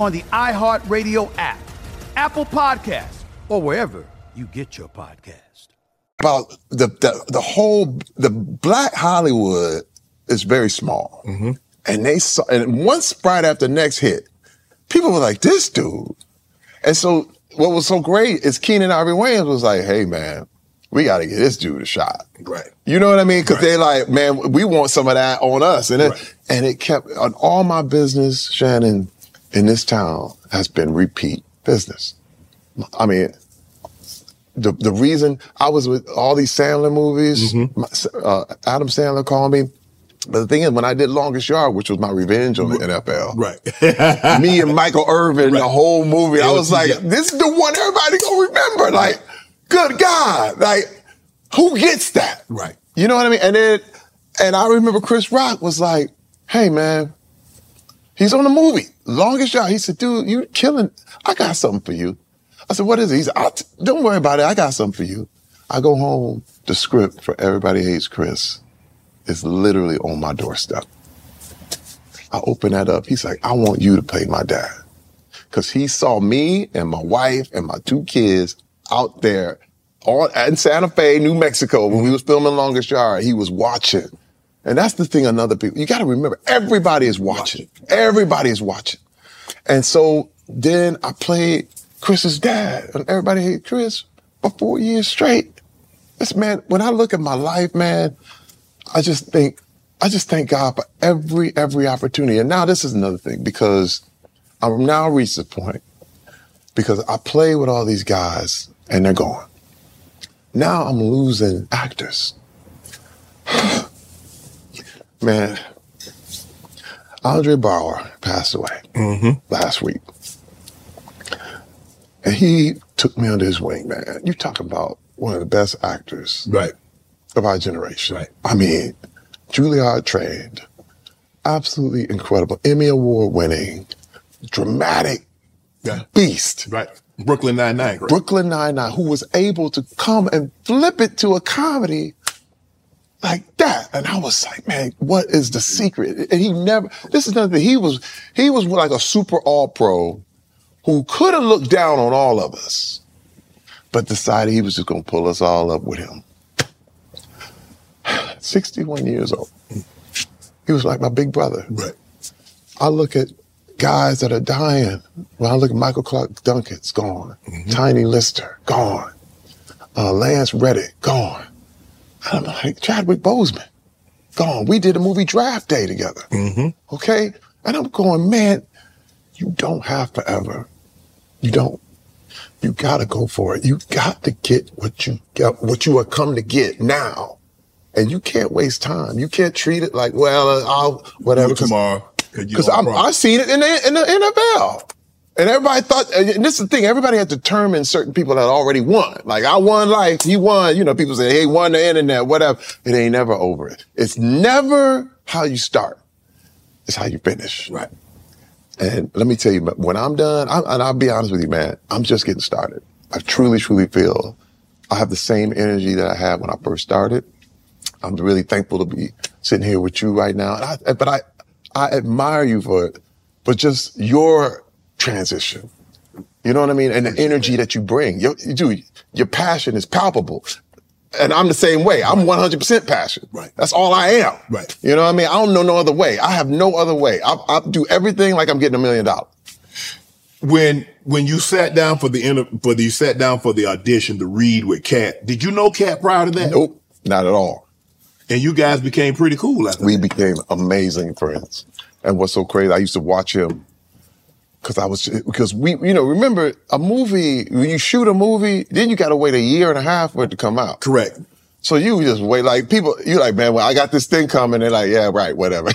on the iHeartRadio app, Apple Podcasts, or wherever you get your podcast. about the, the the whole the black Hollywood is very small, mm-hmm. and they saw and once Friday after next hit, people were like, "This dude," and so what was so great is Keenen Ivory Wayans was like, hey man, we got to get this dude a shot. Right. You know what I mean? Because right. they like, man, we want some of that on us, and it right. and it kept on all my business, Shannon, in this town has been repeat business. I mean, the the reason I was with all these Sandler movies, mm-hmm. uh, Adam Sandler called me. But the thing is, when I did Longest Yard, which was my revenge on the NFL, right? me and Michael Irvin, right. the whole movie, I was like, yeah. "This is the one everybody gonna remember." Like, good God, like, who gets that? Right. You know what I mean? And then, and I remember Chris Rock was like, "Hey, man, he's on the movie Longest Yard." He said, "Dude, you killing. I got something for you." I said, what is it? He said, t- don't worry about it. I got something for you. I go home, the script for Everybody Hates Chris is literally on my doorstep. I open that up. He's like, I want you to play my dad. Cause he saw me and my wife and my two kids out there on, in Santa Fe, New Mexico, when we was filming Longest Yard. He was watching. And that's the thing another people, you got to remember, everybody is watching. Everybody is watching. And so then I played Chris's dad, and everybody hated Chris for four years straight. This man, when I look at my life, man, I just think, I just thank God for every, every opportunity. And now this is another thing because I'm now reached the point because I play with all these guys and they're gone. Now I'm losing actors. man, Andre Braugher passed away mm-hmm. last week. And he took me under his wing, man. You talk about one of the best actors right. of our generation. Right. I mean, Juilliard trained, absolutely incredible, Emmy Award winning, dramatic yeah. beast. Right. Brooklyn Nine Nine. Right? Brooklyn Nine Nine, who was able to come and flip it to a comedy like that. And I was like, man, what is the secret? And he never, this is nothing. He was, he was like a super all pro who could have looked down on all of us, but decided he was just going to pull us all up with him. 61 years old. He was like my big brother. Right. I look at guys that are dying. When I look at Michael Clarke Duncan's gone. Mm-hmm. Tiny Lister, gone. Uh, Lance Reddick, gone. And I'm like, Chadwick Boseman, gone. We did a movie draft day together. Mm-hmm. Okay? And I'm going, man, you don't have forever. You don't. You gotta go for it. You got to get what you got, what you are come to get now. And you can't waste time. You can't treat it like, well, I'll, whatever. tomorrow. Because I've seen it in the, in the NFL. And everybody thought, and this is the thing, everybody had determined certain people that already won. Like, I won life, he won. You know, people say, hey, won the internet, whatever. It ain't never over it. It's never how you start. It's how you finish. Right. And let me tell you, when I'm done, I'm, and I'll be honest with you, man, I'm just getting started. I truly, truly feel I have the same energy that I had when I first started. I'm really thankful to be sitting here with you right now. I, but I, I admire you for it, for just your transition. You know what I mean? And the energy that you bring. Your, you do, your passion is palpable. And I'm the same way. I'm 100% passion. Right. That's all I am. Right. You know what I mean? I don't know no other way. I have no other way. I, I do everything like I'm getting a million dollars. When when you sat down for the inter, for the you sat down for the audition to read with Katt, did you know Katt prior to that? Nope, not at all. And you guys became pretty cool after We that. became amazing friends. And what's so crazy, I used to watch him because I was because we you know remember a movie when you shoot a movie then you got to wait a year and a half for it to come out. Correct. So you just wait like people you like man well I got this thing coming they're like yeah right whatever.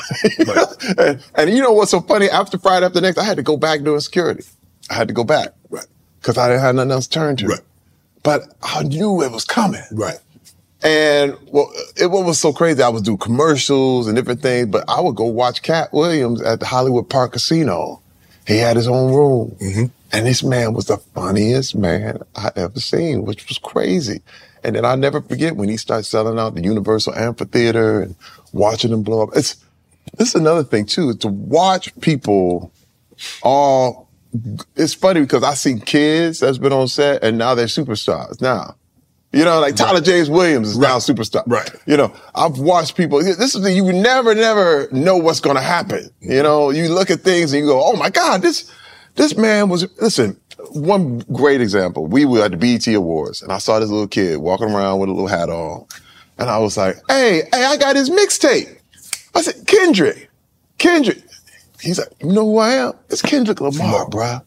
Right. and, and, you know what's so funny after Friday after next I had to go back doing security. I had to go back. Right. Because I didn't have nothing else to turn to. Right. But I knew it was coming. Right. And well, it what was so crazy. I was do commercials and different things, but I would go watch Katt Williams at the Hollywood Park Casino he had his own room. Mm-hmm. And this man was the funniest man I ever seen, which was crazy. And then I'll never forget when he started selling out the Universal Amphitheater and watching them blow up. It's, this is another thing too, to watch people all, it's funny because I see kids that's been on set and now they're superstars now. You know, like Tyler right. James Williams is right. now superstar. Right. You know, I've watched people. This is the, you never, never know what's going to happen. You mm-hmm. know, you look at things and you go, "Oh my God, this this man was." Listen, one great example. We were at the BET Awards, and I saw this little kid walking around with a little hat on, and I was like, "Hey, hey, I got his mixtape." I said, "Kendrick, Kendrick." He's like, "You know who I am? It's Kendrick Lamar, bruh."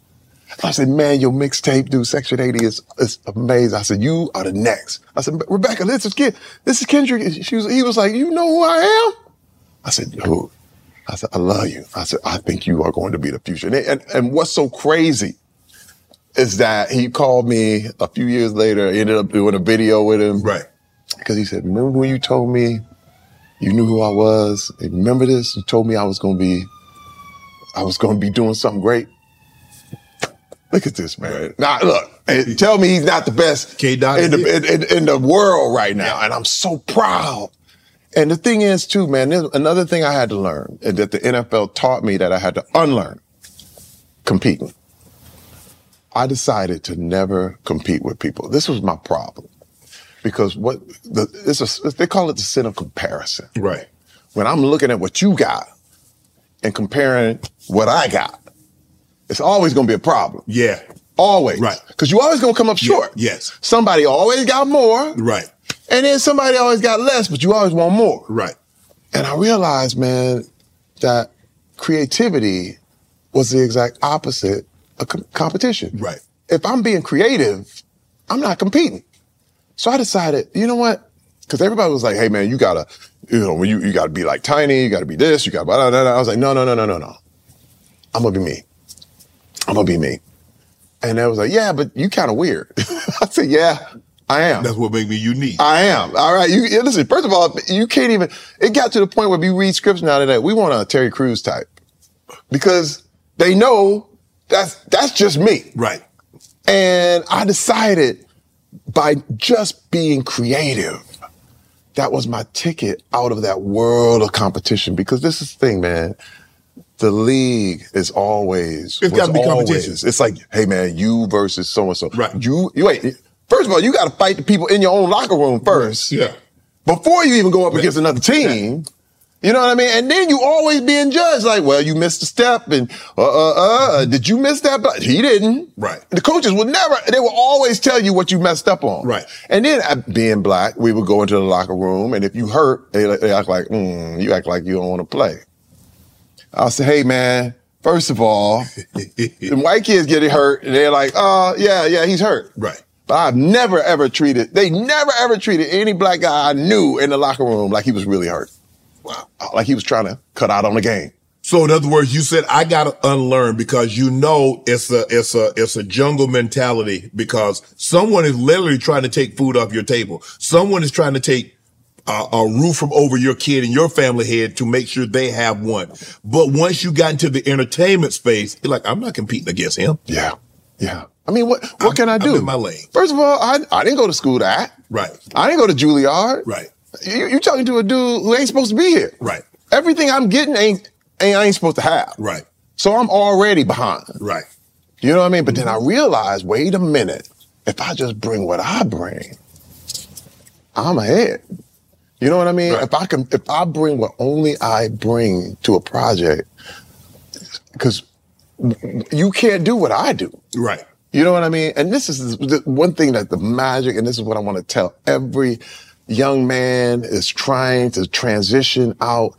I said, "Man, your mixtape, dude, Section 80 is is amazing." I said, "You are the next." I said, "Rebecca, this is kid, this is Kendrick." She was, he was like, "You know who I am?" I said, "Who?" I said, I love you. I said, I think you are going to be the future. And, and, and what's so crazy is that he called me a few years later, ended up doing a video with him. Right. Because he said, remember when you told me you knew who I was? And remember this? You told me I was going to be, I was going to be doing something great. Look at this, man. Now, look, tell me he's not the best in, the, in, in- in the world right now. And I'm so proud. And the thing is, too, man, another thing I had to learn and that the NFL taught me that I had to unlearn competing. I decided to never compete with people. This was my problem because what the, a, they call it the sin of comparison. Right. When I'm looking at what you got and comparing what I got, it's always going to be a problem. Yeah. Always. Right. Because you always going to come up short. Yes. Somebody always got more. Right. And then somebody always got less, but you always want more. Right. And I realized, man, that creativity was the exact opposite of com- competition. Right. If I'm being creative, I'm not competing. So I decided, you know what? Because everybody was like, hey, man, you gotta, you know, you, you gotta be like tiny, you gotta be this, you gotta, blah, blah, blah, blah. I was like, no, no, no, no, no, no. I'm gonna be me. I'm gonna be me. And they was like, yeah, but you kind of weird. I said, yeah, I am. That's what made me unique. I am. All right. You you- listen. First of all, you can't even. It got to the point where we read scripts now that we want a Terry Crews type because they know that's that's just me. Right. And I decided by just being creative, that was my ticket out of that world of competition. Because this is the thing, man. The league is always It's was gotta be always- competition. It's like, hey man, you versus so and so. Right. You, you wait. First of all, you got to fight the people in your own locker room first Yeah. before you even go up against another team. You know what I mean? And then you always being judged like, well, you missed a step and, uh, uh, uh, did you miss that? But he didn't. Right. The coaches would never, they will always tell you what you messed up on. Right. And then uh, being black, we would go into the locker room and if you hurt, they, they act like, mm, you act like you don't want to play. I'll say, hey man, first of all, the white kids getting hurt and they're like, oh yeah, yeah, he's hurt. Right. But I've never ever treated, they never ever treated any black guy I knew in the locker room like he was really hurt. Wow. Like he was trying to cut out on the game. So in other words, you said I gotta unlearn because you know it's a it's a it's a jungle mentality because someone is literally trying to take food off your table. Someone is trying to take uh, a roof from over your kid and your family head to make sure they have one. But once you got into the entertainment space, you're like, I'm not competing against him. Yeah. Yeah. I mean, what, what I'm- can I I'm do? in my lane. First of all, I, I didn't go to school to act. Right. I didn't go to Juilliard. Right. You, you talking to a dude who ain't supposed to be here. Right. Everything I'm getting ain't, ain't I ain't supposed to have. Right. So I'm already behind. Right. You know what I mean? But then I realized, wait a minute, if I just bring what I bring, I'm ahead. You know what I mean? Right. If I can, if I bring what only I bring to a project, because you can't do what I do. Right. You know what I mean? And this is the one thing that the magic, and this is what I want to tell every young man is trying to transition out.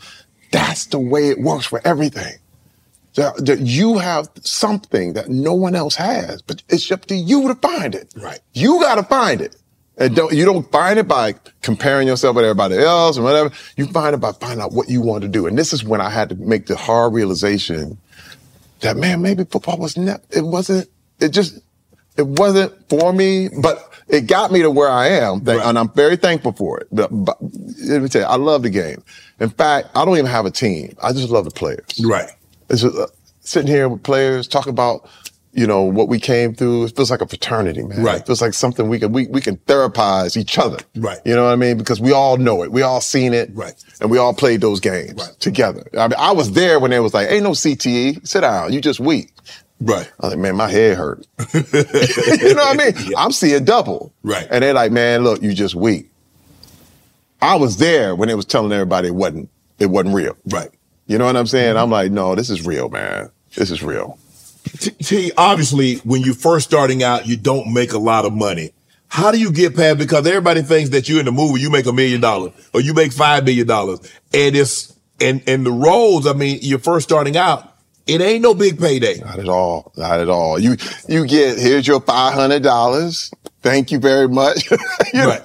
That's the way it works for everything. That, that you have something that no one else has, but it's up to you to find it. Right. You got to find it. And don't, you don't find it by comparing yourself with everybody else or whatever. You find it by finding out what you want to do. And this is when I had to make the hard realization that man, maybe football was not, it wasn't, it just, it wasn't for me, but it got me to where I am. Right. And I'm very thankful for it. But, but let me tell you, I love the game. In fact, I don't even have a team. I just love the players. Right. It's uh, sitting here with players, talking about, you know, what we came through. It feels like a fraternity, man. Right. It feels like something we can, we, we can therapize each other. Right. You know what I mean? Because we all know it. We all seen it. Right. And we all played those games Right. together. I mean, I was there when they was like, ain't no CTE. Sit down. You just weak. Right. I was like, man, my head hurt. you know what I mean? I'm seeing double. Right. And they're like, man, look, you just weak. I was there when they was telling everybody it wasn't, it wasn't real. Right. You know what I'm saying? I'm like, no, this is real, man. This is real. T, T, obviously, when you're first starting out, you don't make a lot of money. How do you get past? Because everybody thinks that you're in the movie, you make a million dollars or you make five million dollars, and it's and and the roles. I mean, you're first starting out. It ain't no big payday. Not at all. Not at all. You you get here's your five hundred dollars. Thank you very much. you know? Right.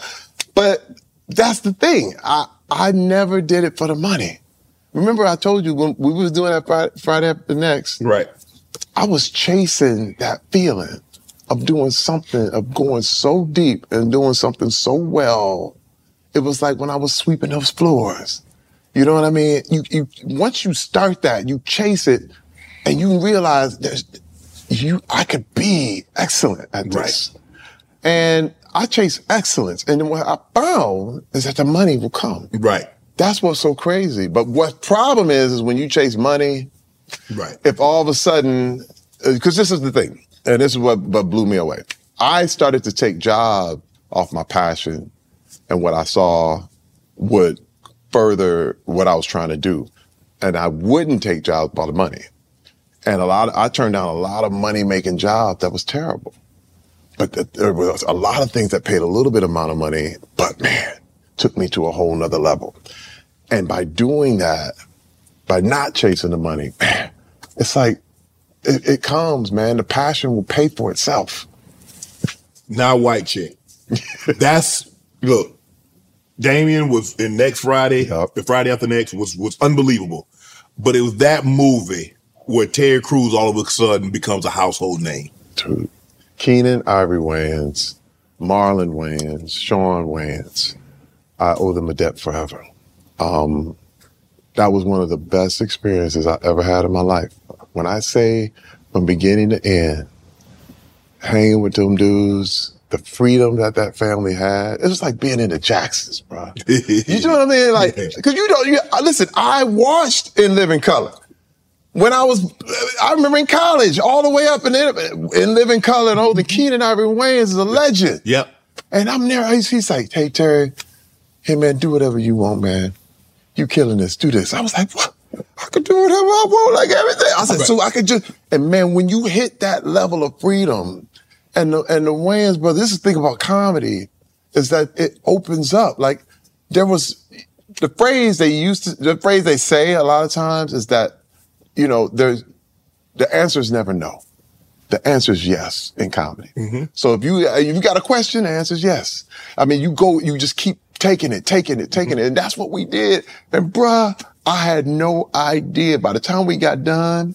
But that's the thing. I I never did it for the money. Remember, I told you when we was doing that Friday, Friday after next. Right. I was chasing that feeling of doing something, of going so deep and doing something so well. It was like when I was sweeping those floors. You know what I mean? You, you, once you start that, you chase it and you realize there's, you, I could be excellent at this. And I chase excellence. And what I found is that the money will come. Right. That's what's so crazy. But what problem is, is when you chase money, Right. if all of a sudden, uh, because this is the thing, and this is what, what blew me away. I started to take job off my passion and what I saw would further what I was trying to do. And I wouldn't take jobs by the money. And a lot, of, I turned down a lot of money making jobs that was terrible. But th- there was a lot of things that paid a little bit amount of money, but man, took me to a whole nother level. And by doing that, by not chasing the money, man, it's like it, it comes, man. The passion will pay for itself. Now white chick. That's look. Damien was in next Friday. Yup. The Friday after next was was unbelievable, but it was that movie where Terry Crews all of a sudden becomes a household name. Dude. Keenen Ivory Wayans, Marlon Wayans, Shawn Wayans. I owe them a debt forever. Um, that was one of the best experiences I ever had in my life. When I say from beginning to end, hanging with them dudes, the freedom that that family had, it was like being in the Jacksons, bro. You know what I mean? Like, cause you don't, you, listen, I watched In Living Color. When I was, I remember in college, all the way up in, in Living Color and holding mm-hmm. Keenen Ivory Wayans is a legend. Yep. And I'm there, he's, he's like, hey, Terry, hey, man, do whatever you want, man. You killing this, do this. I was like, what? I could do whatever I want, like everything. I said, so I could just, and man, when you hit that level of freedom, and the, and the Wayans brothers, this is the thing about comedy, is that it opens up. Like, there was, the phrase they used to, the phrase they say a lot of times is that, you know, there's, the answer is never no. The answer is yes in comedy. Mm-hmm. So if you if you got a question, the answer is yes. I mean, you go, you just keep taking it, taking it, taking it, mm-hmm. and that's what we did. And bruh, I had no idea. By the time we got done,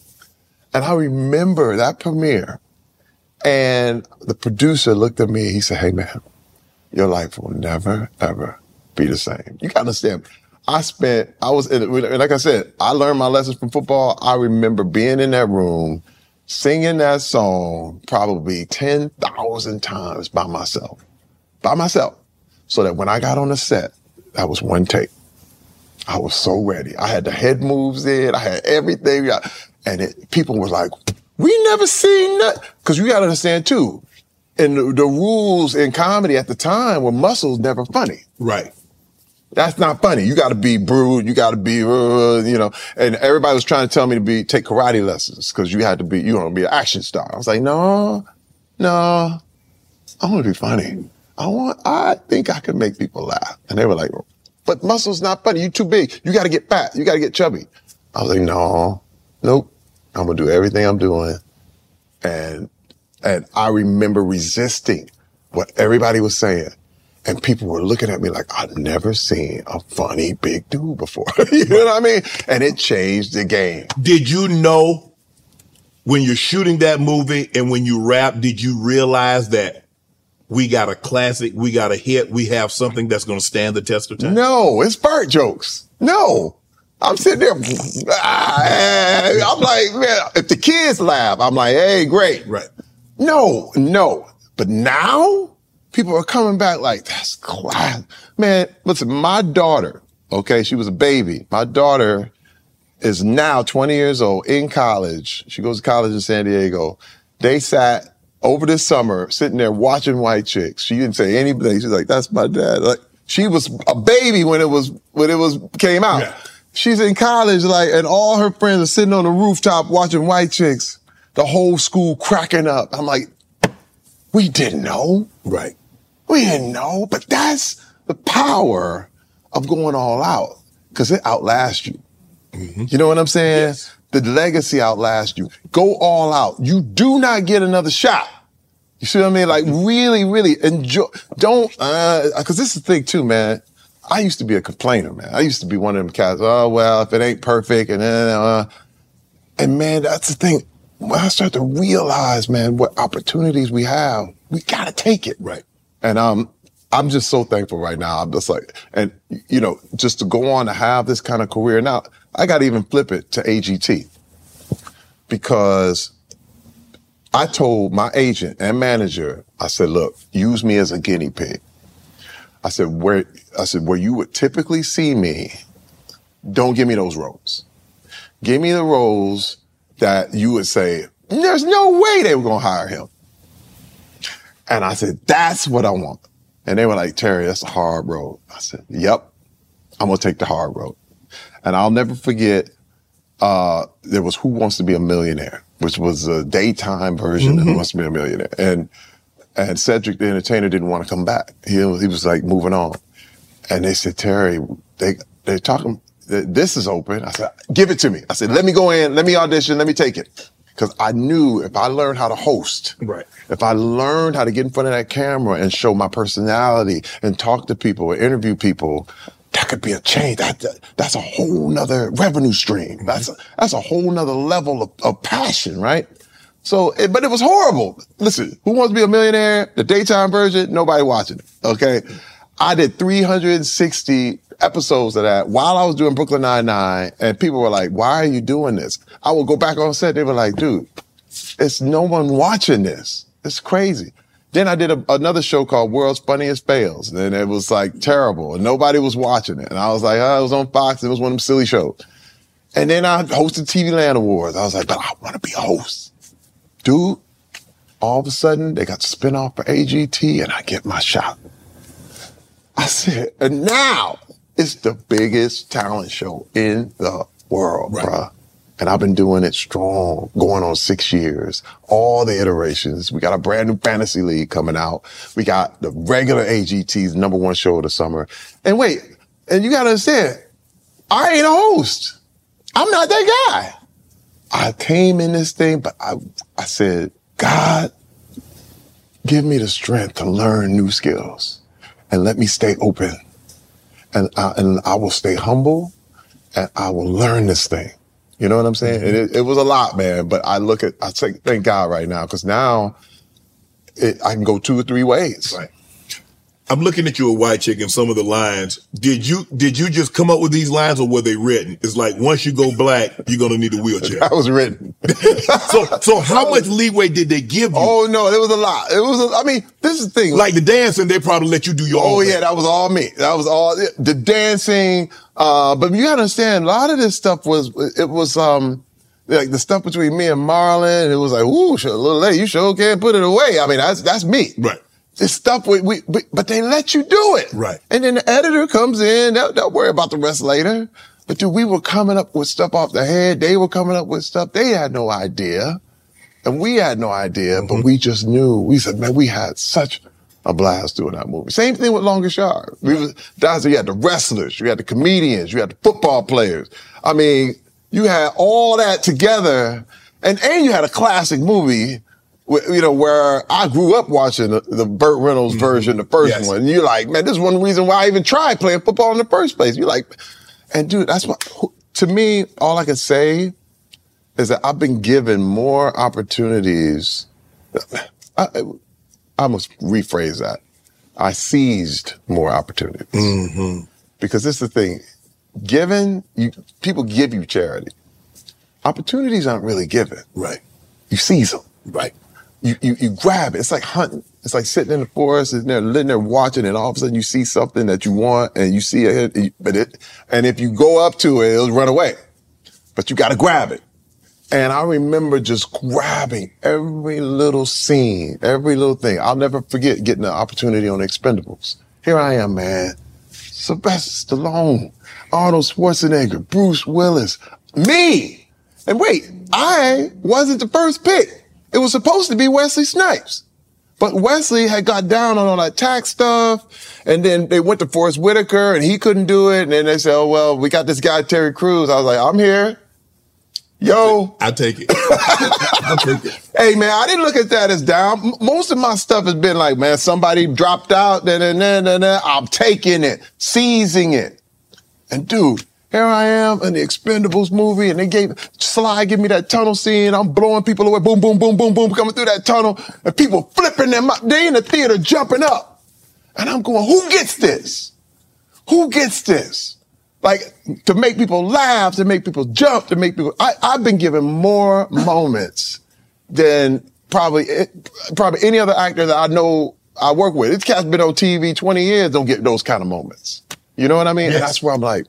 and I remember that premiere, and the producer looked at me. He said, "Hey man, your life will never ever be the same. You gotta understand." I spent, I was, in, like I said, I learned my lessons from football. I remember being in that room, singing that song probably 10,000 times by myself, by myself. So that when I got on the set, that was one take. I was so ready. I had the head moves in. I had everything. And it, people were like, we never seen that. Cause you gotta understand too, and the, the rules in comedy at the time were muscles never funny. Right. That's not funny. You got to be brute. You got to be, uh, you know. And everybody was trying to tell me to be take karate lessons because you had to be, you want to be an action star. I was like, no, no, I want to be funny. I want. I think I can make people laugh. And they were like, but muscles not funny. You too big. You got to get fat. You got to get chubby. I was like, no, nope. I'm gonna do everything I'm doing. And and I remember resisting what everybody was saying. And people were looking at me like, I've never seen a funny big dude before. you know what I mean? And it changed the game. Did you know when you're shooting that movie and when you rap, did you realize that we got a classic, we got a hit, we have something that's going to stand the test of time? No, it's fart jokes. No. I'm sitting there. ah, I'm like, man, if the kids laugh, I'm like, hey, great. Right. No, no. But now people are coming back like, that's class. Man, listen, my daughter, okay, she was a baby. My daughter is now 20 years old in college. She goes to college in San Diego. They sat over this summer sitting there watching White Chicks. She didn't say anything. She's like, that's my dad. Like, she was a baby when it was, when it was, came out. Yeah. She's in college, like, and all her friends are sitting on the rooftop watching White Chicks. the whole school cracking up. I'm like, we didn't know. Right. We didn't know, but that's the power of going all out because it outlasts you. Mm-hmm. You know what I'm saying? The legacy outlasts you. Go all out. You do not get another shot. You see what I mean? Like really, really enjoy. Don't, uh, cause this is the thing too, man. I used to be a complainer, man. I used to be one of them cats. Oh, well, if it ain't perfect and then, uh, and man, that's the thing. When I start to realize, man, what opportunities we have, we gotta take it. Right. And, um, I'm just so thankful right now. I'm just like, and you know, just to go on to have this kind of career. Now, I got to even flip it to AGT because I told my agent and manager, I said, look, use me as a guinea pig. I said, where, I said, where you would typically see me, don't give me those roles. Give me the roles that you would say, there's no way they were going to hire him. And I said, that's what I want. And they were like, Terry, that's a hard road. I said, yep, I'm to take the hard road. And I'll never forget, uh, there was Who Wants to Be a Millionaire, which was a daytime version of Who Wants to Be a Millionaire. And, and Cedric the Entertainer didn't want to come back. He, he was like moving on. And they said, Terry, they, they're talking, this is open. I said, give it to me. I said, let me go in, let me audition, let me take it. Cause I knew if I learned how to host, Right. if I learned how to get in front of that camera and show my personality and talk to people or interview people, that could be a change. That, that- that's a whole nother revenue stream. Mm-hmm. That's a, that's a whole nother level of, of passion, right? So, it, but it was horrible. Listen, Who Wants to Be a Millionaire? The daytime version, nobody watching it. Okay. I did 360 episodes of that while I was doing Brooklyn Nine-Nine and people were like, why are you doing this? I would go back on set. They were like, dude, it's no one watching this. It's crazy. Then I did a, another show called World's Funniest Fails. And it was like terrible and nobody was watching it. And I was like, oh, was on Fox. It was one of them silly shows. And then I hosted TV Land Awards. I was like, but I want to be a host. Dude, all of a sudden they got spin off for AGT and I get my shot. I said, and now it's the biggest talent show in the world, bruh. And I've been doing it strong, going on six years, all the iterations. We got a brand new fantasy league coming out. We got the regular AGT's number one show of the summer. And wait, and you gotta understand, I ain't a host. I'm not that guy. I came in this thing, but I, I said, God, give me the strength to learn new skills and let me stay open. And I, and I will stay humble and I will learn this thing. You know what I'm saying? And mm-hmm. it, it was a lot, man, but I look at, I say, thank God right now, because now it, I can go two or three ways. Right. I'm looking at you a white chick and some of the lines. Did you did you just come up with these lines or were they written? It's like once you go black, you're gonna need a wheelchair. That was written. so so how much leeway did they give you? Oh no, it was a lot. It was. A, I mean, this is the thing. Like the dancing, they probably let you do your Oh yeah, thing. that was all me. That was all the dancing. Uh, but you gotta understand, a lot of this stuff was it was um like the stuff between me and Marlon. It was like, ooh, sure, little lady, you sure can't put it away. I mean, that's that's me. Right. This stuff we, we, we but they let you do it. Right. And then the editor comes in. They'll, they'll worry about the rest later. But dude, we were coming up with stuff off the head. They were coming up with stuff. They had no idea. And we had no idea, but mm-hmm. we just knew. We said, man, we had such a blast doing that movie. Same thing with Longest Yard. We was, that's, you had the wrestlers, you had the comedians, you had the football players. I mean, you had all that together and, and you had a classic movie, you know, where I grew up watching the, the Burt Reynolds mm-hmm. version, the first Yes. one. And you're like, man, this is one reason why I even tried playing football in the first place. You're like, and dude, that's what, to me, all I can say is that I've been given more opportunities. I, I must rephrase that. I seized more opportunities. Mm-hmm. Because this is the thing. Given, you, people give you charity. Opportunities aren't really given. Right. You seize them. Right. You, you, you grab it. It's like hunting. It's like sitting in the forest and there, living there watching and all of a sudden you see something that you want and you see it, but it, and if you go up to it, it'll run away. But you gotta grab it. And I remember just grabbing every little scene, every little thing. I'll never forget getting the opportunity on Expendables. Here I am, man. Sylvester Stallone, Arnold Schwarzenegger, Bruce Willis, me. And wait, I wasn't the first pick. It was supposed to be Wesley Snipes. But Wesley had got down on all that tax stuff. And then they went to Forest Whitaker and he couldn't do it. And then they said, oh, well, we got this guy, Terry Crews. I was like, I'm here. Yo. I take it. I'll take it. Hey man, I didn't look at that as down. Most of my stuff has been like, man, somebody dropped out, then and then and then I'm taking it, seizing it. And dude, here I am in the Expendables movie, and they gave Sly give me that tunnel scene. I'm blowing people away, boom, boom, boom, boom, boom, coming through that tunnel, and people flipping them up. They in the theater jumping up, and I'm going, who gets this? Who gets this? Like to make people laugh, to make people jump, to make people. I, I've been given more moments than probably eh, probably any other actor that I know I work with. This cat's been on TV 20 years, don't get those kind of moments. You know what I mean? And that's where I'm like,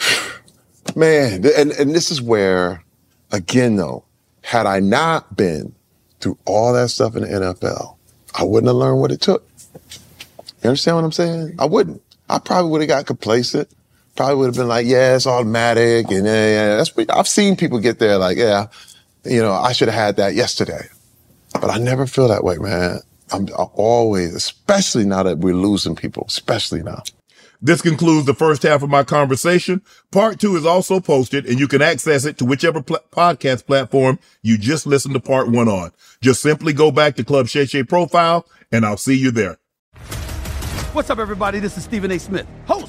man, and, and this is where, again though, had I not been through all that stuff in the NFL, I wouldn't have learned what it took. You understand what I'm saying? I wouldn't. I probably would have got complacent. Probably would have been like, yeah, it's automatic. And yeah, yeah, that's I've seen people get there like, yeah, you know, I should have had that yesterday. But I never feel that way, man. I'm, I'm always, especially now that we're losing people, especially now. This concludes the first half of my conversation. Part two is also posted and you can access it to whichever pl- podcast platform you just listened to part one on. Just simply go back to Club Shay Shay profile and I'll see you there. What's up, everybody? This is Stephen A. Smith,